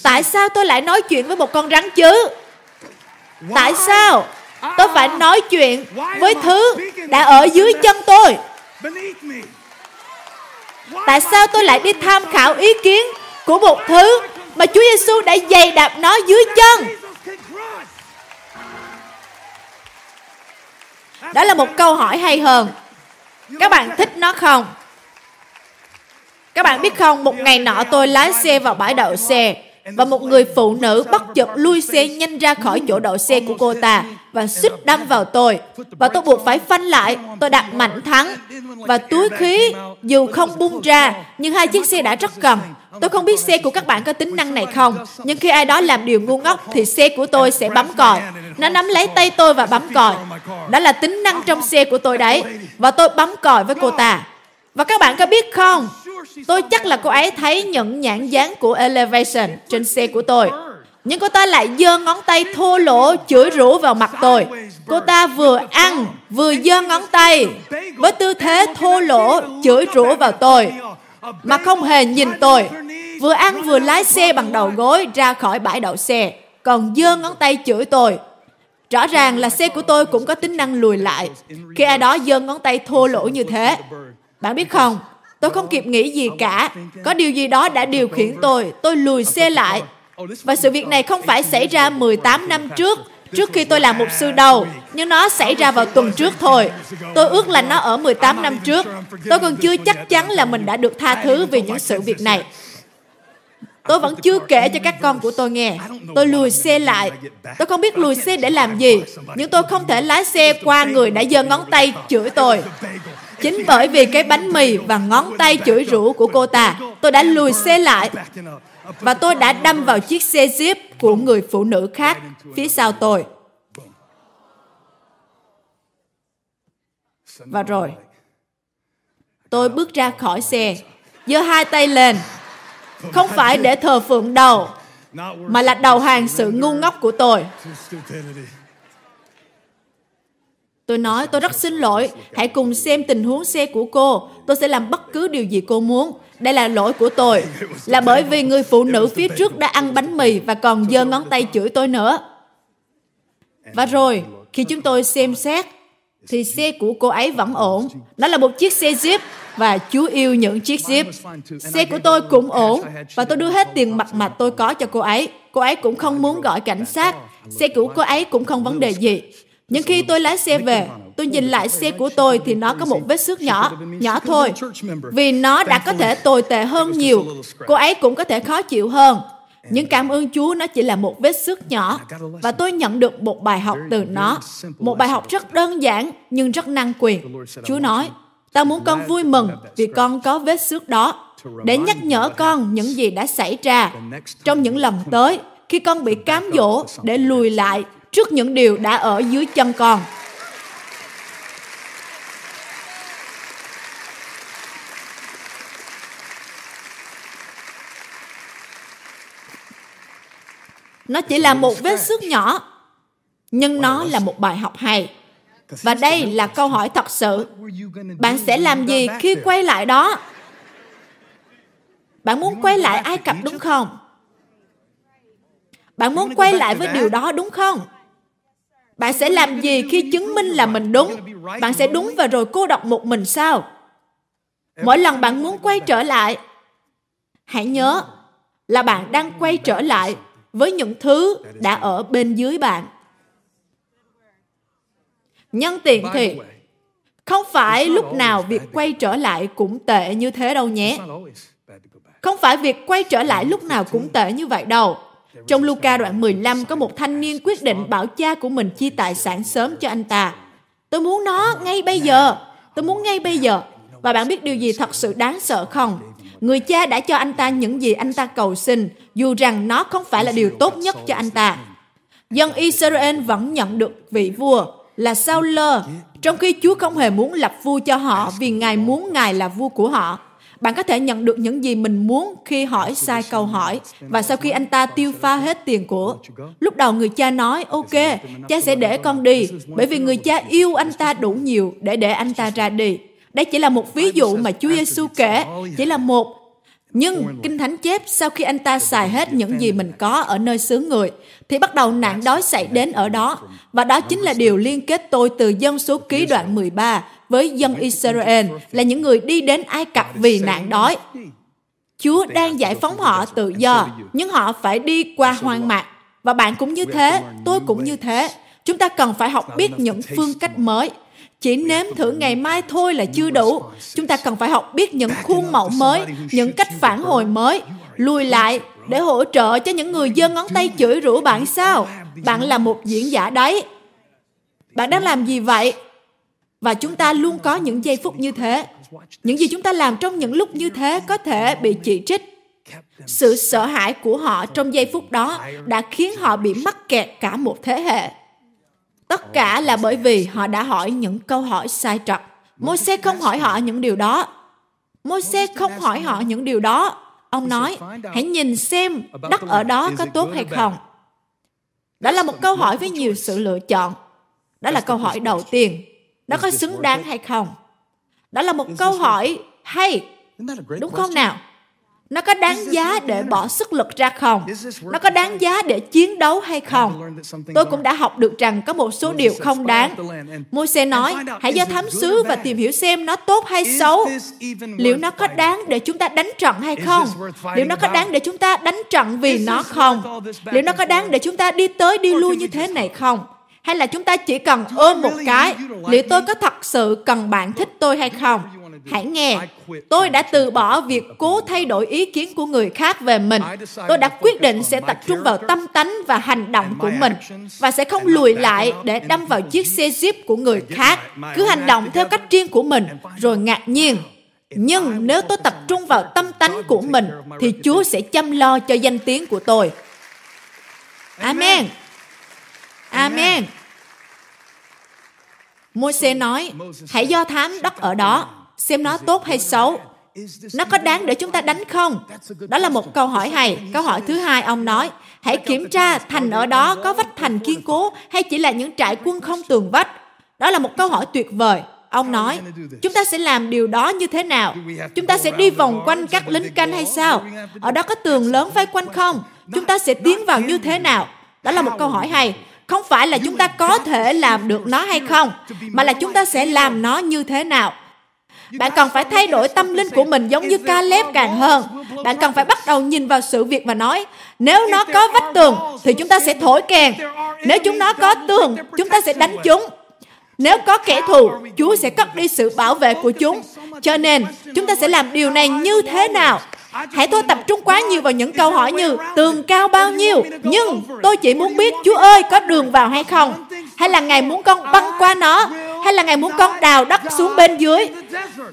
tại sao tôi lại nói chuyện với một con rắn chứ? Tại sao tôi phải nói chuyện với thứ đã ở dưới chân tôi? Tại sao tôi lại đi tham khảo ý kiến của một thứ mà Chúa Giêsu đã dày đạp nó dưới chân? Đó là một câu hỏi hay hơn. Các bạn thích nó không? Các bạn biết không, một ngày nọ tôi lái xe vào bãi đậu xe và một người phụ nữ bắt chụp lui xe nhanh ra khỏi chỗ đậu xe của cô ta và suýt đâm vào tôi. Và tôi buộc phải phanh lại, tôi đặt mạnh thắng. Và túi khí dù không bung ra, nhưng hai chiếc xe đã rất gần. Tôi không biết xe của các bạn có tính năng này không, nhưng khi ai đó làm điều ngu ngốc thì xe của tôi sẽ bấm còi. Nó nắm lấy tay tôi và bấm còi. Đó là tính năng trong xe của tôi đấy. Và tôi bấm còi với cô ta. Và các bạn có biết không, Tôi chắc là cô ấy thấy những nhãn dán của Elevation trên xe của tôi. Nhưng cô ta lại giơ ngón tay thô lỗ chửi rủa vào mặt tôi. Cô ta vừa ăn, vừa giơ ngón tay với tư thế thô lỗ chửi rủa vào tôi mà không hề nhìn tôi. Vừa ăn vừa lái xe bằng đầu gối ra khỏi bãi đậu xe, còn giơ ngón tay chửi tôi. Rõ ràng là xe của tôi cũng có tính năng lùi lại khi ai đó giơ ngón tay thô lỗ như thế. Bạn biết không, Tôi không kịp nghĩ gì cả. Có điều gì đó đã điều khiển tôi. Tôi lùi xe lại. Và sự việc này không phải xảy ra 18 năm trước, trước khi tôi làm mục sư đâu, nhưng nó xảy ra vào tuần trước thôi. Tôi ước là nó ở 18 năm trước. Tôi còn chưa chắc chắn là mình đã được tha thứ vì những sự việc này. Tôi vẫn chưa kể cho các con của tôi nghe. Tôi lùi xe lại. Tôi không biết lùi xe để làm gì, nhưng tôi không thể lái xe qua người đã giơ ngón tay chửi tôi. Chính bởi vì cái bánh mì và ngón tay chửi rủa của cô ta, tôi đã lùi xe lại và tôi đã đâm vào chiếc xe Jeep của người phụ nữ khác phía sau tôi. Và rồi, tôi bước ra khỏi xe, giơ hai tay lên, không phải để thờ phượng đầu, mà là đầu hàng sự ngu ngốc của tôi. Tôi nói tôi rất xin lỗi, hãy cùng xem tình huống xe của cô. Tôi sẽ làm bất cứ điều gì cô muốn. Đây là lỗi của tôi. Là bởi vì người phụ nữ phía trước đã ăn bánh mì và còn giơ ngón tay chửi tôi nữa. Và rồi, khi chúng tôi xem xét, thì xe của cô ấy vẫn ổn. Nó là một chiếc xe Jeep và Chúa yêu những chiếc Jeep. Xe của tôi cũng ổn và tôi đưa hết tiền mặt mà tôi có cho cô ấy. Cô ấy cũng không muốn gọi cảnh sát. Xe của cô ấy cũng không vấn đề gì. Nhưng khi tôi lái xe về, tôi nhìn lại xe của tôi thì nó có một vết xước nhỏ, nhỏ thôi. Vì nó đã có thể tồi tệ hơn nhiều. Cô ấy cũng có thể khó chịu hơn. Nhưng cảm ơn Chúa nó chỉ là một vết xước nhỏ và tôi nhận được một bài học từ nó. Một bài học rất đơn giản nhưng rất năng quyền. Chúa nói, ta muốn con vui mừng vì con có vết xước đó để nhắc nhở con những gì đã xảy ra trong những lần tới khi con bị cám dỗ để lùi lại trước những điều đã ở dưới chân con. Nó chỉ là một vết xước nhỏ, nhưng nó là một bài học hay. Và đây là câu hỏi thật sự. Bạn sẽ làm gì khi quay lại đó? Bạn muốn quay lại Ai Cập đúng không? Bạn muốn quay lại với điều đó đúng không? Bạn sẽ làm gì khi chứng minh là mình đúng? Bạn sẽ đúng và rồi cô độc một mình sao? Mỗi lần bạn muốn quay trở lại, hãy nhớ là bạn đang quay trở lại với những thứ đã ở bên dưới bạn. Nhân tiện thì, không phải lúc nào việc quay trở lại cũng tệ như thế đâu nhé. Không phải việc quay trở lại lúc nào cũng tệ như vậy đâu. Trong Luca đoạn 15 có một thanh niên quyết định bảo cha của mình chia tài sản sớm cho anh ta. Tôi muốn nó ngay bây giờ. Tôi muốn ngay bây giờ. Và bạn biết điều gì thật sự đáng sợ không? Người cha đã cho anh ta những gì anh ta cầu xin, dù rằng nó không phải là điều tốt nhất cho anh ta. Dân Israel vẫn nhận được vị vua là Saul, trong khi Chúa không hề muốn lập vua cho họ vì Ngài muốn Ngài là vua của họ. Bạn có thể nhận được những gì mình muốn khi hỏi sai câu hỏi và sau khi anh ta tiêu pha hết tiền của. Lúc đầu người cha nói, ok, cha sẽ để con đi bởi vì người cha yêu anh ta đủ nhiều để để anh ta ra đi. Đây chỉ là một ví dụ mà Chúa Giêsu kể, chỉ là một. Nhưng Kinh Thánh chép sau khi anh ta xài hết những gì mình có ở nơi xứ người, thì bắt đầu nạn đói xảy đến ở đó. Và đó chính là điều liên kết tôi từ dân số ký đoạn 13 với dân Israel là những người đi đến Ai Cập vì nạn đói. Chúa đang giải phóng họ tự do, nhưng họ phải đi qua hoang mạc. Và bạn cũng như thế, tôi cũng như thế. Chúng ta cần phải học biết những phương cách mới. Chỉ nếm thử ngày mai thôi là chưa đủ. Chúng ta cần phải học biết những khuôn mẫu mới, những cách phản hồi mới, lùi lại để hỗ trợ cho những người giơ ngón tay chửi rủa bạn sao? Bạn là một diễn giả đấy. Bạn đang làm gì vậy? Và chúng ta luôn có những giây phút như thế. Những gì chúng ta làm trong những lúc như thế có thể bị chỉ trích. Sự sợ hãi của họ trong giây phút đó đã khiến họ bị mắc kẹt cả một thế hệ. Tất cả là bởi vì họ đã hỏi những câu hỏi sai trật. Môi-se không hỏi họ những điều đó. Môi-se không hỏi họ những điều đó. Ông nói, hãy nhìn xem đất ở đó có tốt hay không. Đó là một câu hỏi với nhiều sự lựa chọn. Đó là câu hỏi đầu tiên. Nó có xứng đáng hay không? Đó là một câu hỏi hay, đúng không nào? nó có đáng giá để bỏ sức lực ra không? Nó có đáng giá để chiến đấu hay không? tôi cũng đã học được rằng có một số điều không đáng. môi nói hãy do thám xứ và tìm hiểu xem nó tốt hay xấu. liệu nó có đáng để chúng ta đánh trận hay không? liệu nó có đáng để chúng ta đánh trận vì nó không? liệu nó có đáng để chúng ta đi tới đi lui như thế này không hay là chúng ta chỉ cần ôm một cái liệu tôi có thật sự cần bạn thích tôi hay không? Hãy nghe tôi đã từ bỏ việc cố thay đổi ý kiến của người khác về mình. Tôi đã quyết định sẽ tập trung vào tâm tánh và hành động của mình và sẽ không lùi lại để đâm vào chiếc xe jeep của người khác cứ hành động theo cách riêng của mình. rồi ngạc nhiên nhưng nếu tôi tập trung vào tâm tánh của mình thì chúa sẽ chăm lo cho danh tiếng của tôi. Amen amen. Môi-se nói, hãy do thám đất ở đó xem nó tốt hay xấu. Nó có đáng để chúng ta đánh không? Đó là một câu hỏi hay. Câu hỏi thứ hai ông nói hãy kiểm tra thành ở đó có vách thành kiên cố hay chỉ là những trại quân không tường vách? Đó là một câu hỏi tuyệt vời. Ông nói chúng ta sẽ làm điều đó như thế nào? Chúng ta sẽ đi vòng quanh các lính canh hay sao? Ở đó có tường lớn vây quanh không? Chúng ta sẽ tiến vào như thế nào? Đó là một câu hỏi hay không phải là chúng ta có thể làm được nó hay không mà là chúng ta sẽ làm nó như thế nào bạn cần phải thay đổi tâm linh của mình giống như Caleb càng hơn. Bạn cần phải bắt đầu nhìn vào sự việc và nói, nếu nó có vách tường thì chúng ta sẽ thổi kèn. Nếu chúng nó có tường, chúng ta sẽ đánh chúng. Nếu có kẻ thù, Chúa sẽ cất đi sự bảo vệ của chúng. Cho nên, chúng ta sẽ làm điều này như thế nào? Hãy thôi tập trung quá nhiều vào những câu hỏi như tường cao bao nhiêu, nhưng tôi chỉ muốn biết Chúa ơi có đường vào hay không? Hay là Ngài muốn con băng qua nó? Hay là Ngài muốn con đào đất xuống bên dưới?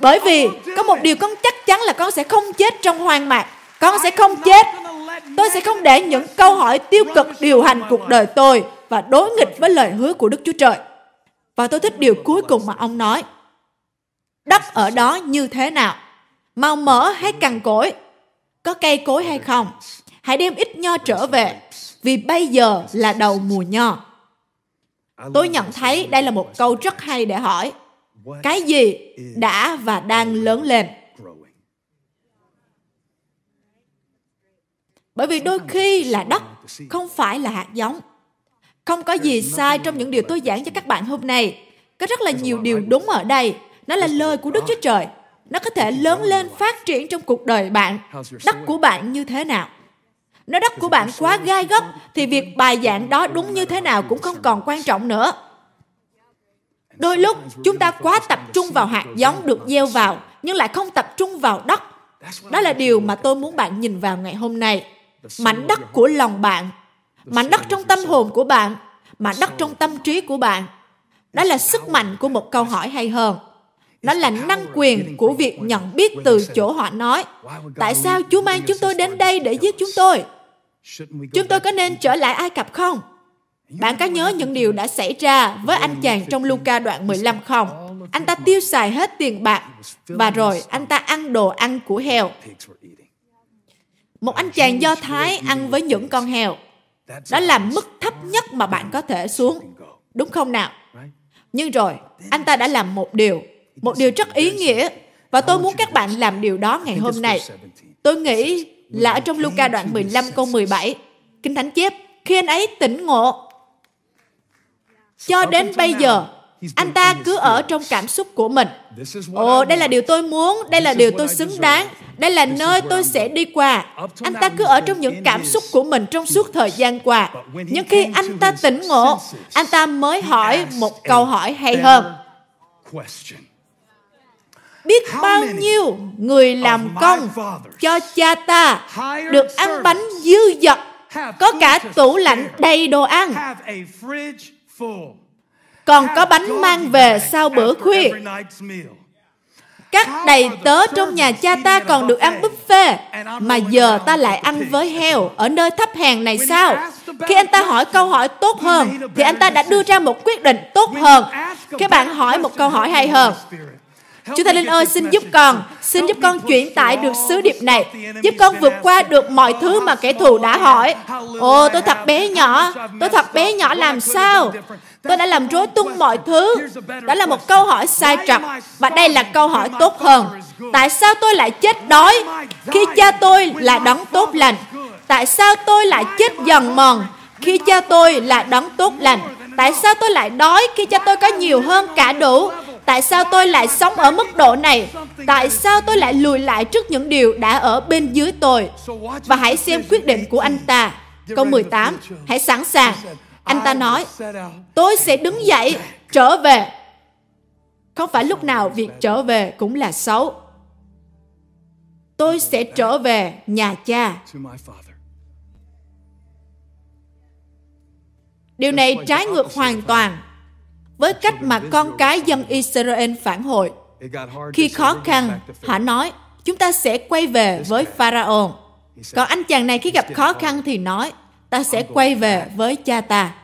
Bởi vì có một điều con chắc chắn là con sẽ không chết trong hoang mạc. Con sẽ không chết. Tôi sẽ không để những câu hỏi tiêu cực điều hành cuộc đời tôi và đối nghịch với lời hứa của Đức Chúa Trời. Và tôi thích điều cuối cùng mà ông nói. Đất ở đó như thế nào? Màu mỡ hay cằn cỗi? Có cây cối hay không? Hãy đem ít nho trở về, vì bây giờ là đầu mùa nho. Tôi nhận thấy đây là một câu rất hay để hỏi. Cái gì đã và đang lớn lên? Bởi vì đôi khi là đất, không phải là hạt giống. Không có gì sai trong những điều tôi giảng cho các bạn hôm nay. Có rất là nhiều điều đúng ở đây. Nó là lời của Đức Chúa Trời. Nó có thể lớn lên phát triển trong cuộc đời bạn. Đất của bạn như thế nào? Nếu đất của bạn quá gai góc, thì việc bài giảng đó đúng như thế nào cũng không còn quan trọng nữa. Đôi lúc chúng ta quá tập trung vào hạt giống được gieo vào, nhưng lại không tập trung vào đất. Đó là điều mà tôi muốn bạn nhìn vào ngày hôm nay. Mảnh đất của lòng bạn, mảnh đất trong tâm hồn của bạn, mảnh đất trong tâm trí của bạn. Đó là sức mạnh của một câu hỏi hay hơn. Nó là năng quyền của việc nhận biết từ chỗ họ nói. Tại sao Chúa mang chúng tôi đến đây để giết chúng tôi? Chúng tôi có nên trở lại Ai Cập không? Bạn có nhớ những điều đã xảy ra với anh chàng trong Luca đoạn 15 không? Anh ta tiêu xài hết tiền bạc và rồi anh ta ăn đồ ăn của heo. Một anh chàng Do Thái ăn với những con heo. Đó là mức thấp nhất mà bạn có thể xuống. Đúng không nào? Nhưng rồi, anh ta đã làm một điều một điều rất ý nghĩa và tôi muốn các bạn làm điều đó ngày hôm nay. Tôi nghĩ là ở trong Luca đoạn 15 câu 17, Kinh Thánh chép, khi anh ấy tỉnh ngộ, cho đến bây giờ, anh ta cứ ở trong cảm xúc của mình. Ồ, đây là điều tôi muốn, đây là điều tôi xứng đáng, đây là nơi tôi sẽ đi qua. Anh ta cứ ở trong những cảm xúc của mình trong suốt thời gian qua. Nhưng khi anh ta tỉnh ngộ, anh ta mới hỏi một câu hỏi hay hơn biết bao nhiêu người làm công cho cha ta được ăn bánh dư dật có cả tủ lạnh đầy đồ ăn. Còn có bánh mang về sau bữa khuya. các đầy tớ trong nhà cha ta còn được ăn buffet? mà giờ ta lại ăn với heo ở nơi thấp hèn này sao? khi anh ta hỏi câu hỏi tốt hơn thì anh ta đã đưa ra một quyết định tốt hơn. khi bạn hỏi một câu hỏi hay hơn Chúa Thánh Linh ơi, xin giúp con, xin giúp con chuyển tải được sứ điệp này, giúp con vượt qua được mọi thứ mà kẻ thù đã hỏi. Ồ, tôi thật bé nhỏ, tôi thật bé nhỏ làm sao? Tôi đã làm rối tung mọi thứ. Đó là một câu hỏi sai trật. Và đây là câu hỏi tốt hơn. Tại sao tôi lại chết đói khi cha tôi là đấng tốt lành? Tại sao tôi lại chết dần mòn khi cha tôi là đấng tốt lành? Tại sao tôi lại đói khi cha tôi có nhiều hơn cả đủ? Tại sao tôi lại sống ở mức độ này? Tại sao tôi lại lùi lại trước những điều đã ở bên dưới tôi? Và hãy xem quyết định của anh ta. Câu 18, hãy sẵn sàng. Anh ta nói, tôi sẽ đứng dậy, trở về. Không phải lúc nào việc trở về cũng là xấu. Tôi sẽ trở về nhà cha. Điều này trái ngược hoàn toàn với cách mà con cái dân Israel phản hồi. Khi khó khăn, họ nói, chúng ta sẽ quay về với Pharaoh. Còn anh chàng này khi gặp khó khăn thì nói, ta sẽ quay về với cha ta.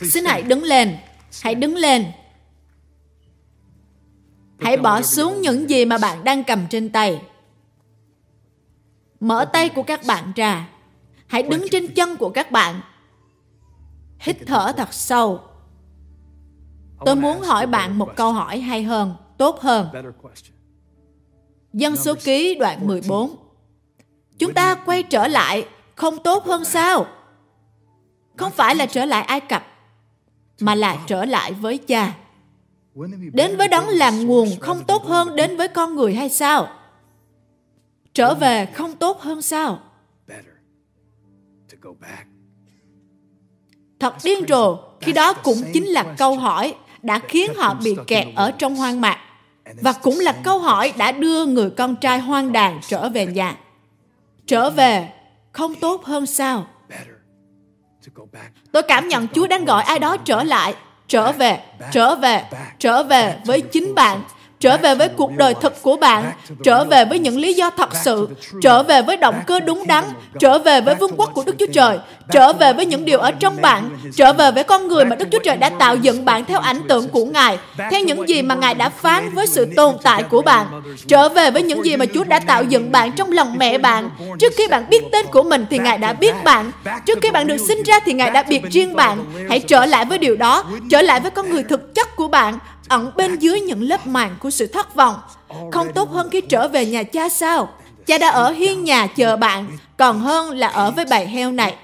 Xin hãy đứng lên, hãy đứng lên. Hãy bỏ xuống những gì mà bạn đang cầm trên tay. Mở tay của các bạn ra. Hãy đứng trên chân của các bạn. Hít thở thật sâu. Tôi muốn hỏi bạn một câu hỏi hay hơn, tốt hơn. Dân số ký đoạn 14. Chúng ta quay trở lại không tốt hơn sao? Không phải là trở lại Ai Cập, mà là trở lại với cha. Đến với đấng làm nguồn không tốt hơn đến với con người hay sao? Trở về không tốt hơn sao? Thật điên rồ, khi đó cũng chính là câu hỏi đã khiến họ bị kẹt ở trong hoang mạc và cũng là câu hỏi đã đưa người con trai hoang đàn trở về nhà. Trở về không tốt hơn sao? Tôi cảm nhận Chúa đang gọi ai đó trở lại, trở về, trở về, trở về với chính bạn trở về với cuộc đời thực của bạn, trở về với những lý do thật sự, trở về với động cơ đúng đắn, trở về với vương quốc của Đức Chúa Trời, trở về với những điều ở trong bạn, trở về với con người mà Đức Chúa Trời đã tạo dựng bạn theo ảnh tượng của Ngài, theo những gì mà Ngài đã phán với sự tồn tại của bạn, trở về với những gì mà Chúa đã tạo dựng bạn trong lòng mẹ bạn. Trước khi bạn biết tên của mình thì Ngài đã biết bạn, trước khi bạn được sinh ra thì Ngài đã biệt riêng bạn. Hãy trở lại với điều đó, trở lại với con người thực chất của bạn, ẩn bên dưới những lớp màng của sự thất vọng. Không tốt hơn khi trở về nhà cha sao? Cha đã ở hiên nhà chờ bạn, còn hơn là ở với bầy heo này.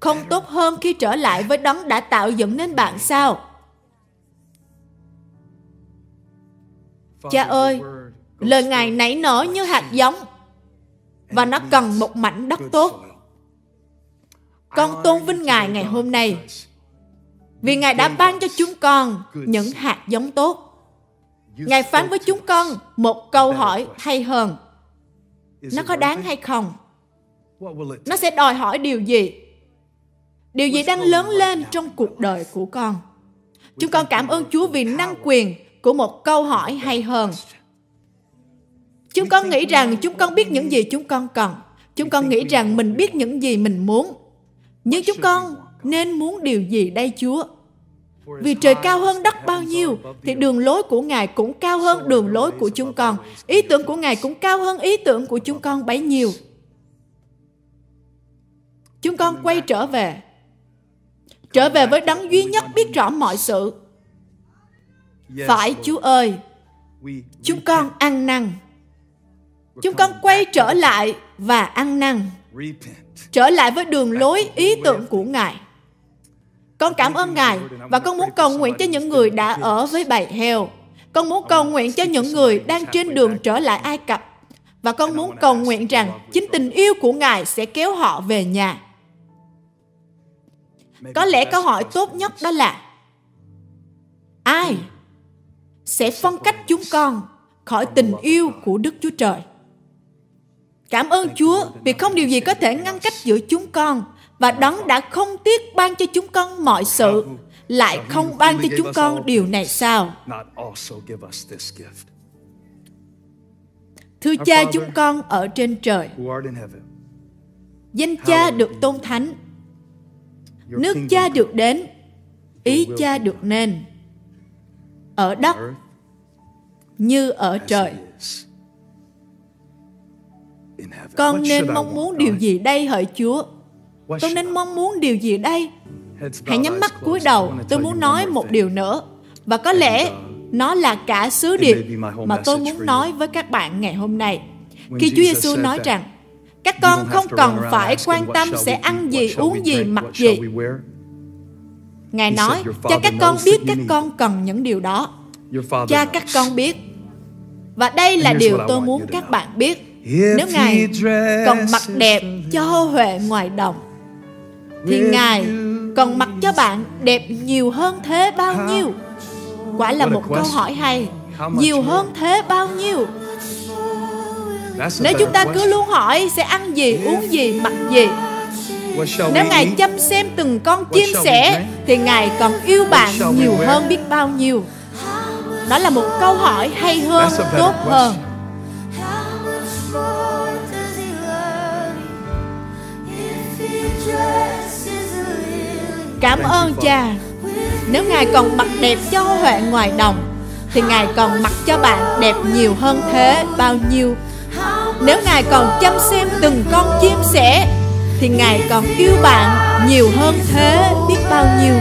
Không tốt hơn khi trở lại với đấng đã tạo dựng nên bạn sao? Cha ơi, lời Ngài nảy nở như hạt giống và nó cần một mảnh đất tốt. Con tôn vinh Ngài ngày hôm nay vì Ngài đã ban cho chúng con những hạt giống tốt. Ngài phán với chúng con một câu hỏi hay hơn. Nó có đáng hay không? Nó sẽ đòi hỏi điều gì? Điều gì đang lớn lên trong cuộc đời của con? Chúng con cảm ơn Chúa vì năng quyền của một câu hỏi hay hơn. Chúng con nghĩ rằng chúng con biết những gì chúng con cần. Chúng con nghĩ rằng mình biết những gì mình muốn. Nhưng chúng con nên muốn điều gì đây Chúa? Vì trời cao hơn đất bao nhiêu, thì đường lối của Ngài cũng cao hơn đường lối của chúng con. Ý tưởng của Ngài cũng cao hơn ý tưởng của chúng con bấy nhiêu. Chúng con quay trở về. Trở về với đấng duy nhất biết rõ mọi sự. Phải Chúa ơi, chúng con ăn năn. Chúng con quay trở lại và ăn năn. Trở lại với đường lối ý tưởng của Ngài con cảm ơn Ngài và con muốn cầu nguyện cho những người đã ở với bầy heo. Con muốn cầu nguyện cho những người đang trên đường trở lại Ai Cập. Và con muốn cầu nguyện rằng chính tình yêu của Ngài sẽ kéo họ về nhà. Có lẽ câu hỏi tốt nhất đó là, Ai sẽ phân cách chúng con khỏi tình yêu của Đức Chúa Trời? Cảm ơn Chúa vì không điều gì có thể ngăn cách giữa chúng con và đấng đã không tiếc ban cho chúng con mọi sự lại không ban cho chúng con điều này sao? Thưa cha chúng con ở trên trời. Danh cha được tôn thánh. Nước cha được đến Ý cha được nên Ở đất Như ở trời. Con nên mong muốn điều gì đây hỡi Chúa? Con nên mong muốn điều gì đây? Hãy nhắm mắt cúi đầu, tôi muốn nói một điều nữa. Và có lẽ nó là cả sứ điệp mà tôi muốn nói với các bạn ngày hôm nay. Khi Chúa Giêsu nói rằng, các con không cần phải quan tâm sẽ ăn gì, uống gì, mặc gì. Ngài nói, cha các con biết các con cần những điều đó. Cha các con biết. Và đây là điều tôi muốn các bạn biết. Nếu Ngài còn mặc đẹp cho hô huệ ngoài đồng, thì Ngài còn mặc cho bạn đẹp nhiều hơn thế bao nhiêu? Quả là một câu hỏi hay. Nhiều hơn thế bao nhiêu? Nếu chúng ta cứ luôn hỏi sẽ ăn gì, uống gì, mặc gì? Nếu Ngài chăm xem từng con chim sẻ Thì Ngài còn yêu bạn nhiều hơn biết bao nhiêu? Đó là một câu hỏi hay hơn, tốt hơn Cảm ơn cha. Nếu Ngài còn mặc đẹp cho Huệ ngoài đồng Thì Ngài còn mặc cho bạn đẹp nhiều hơn thế bao nhiêu. Nếu Ngài còn chăm xem từng con chim sẻ Thì Ngài còn yêu bạn nhiều hơn thế biết bao nhiêu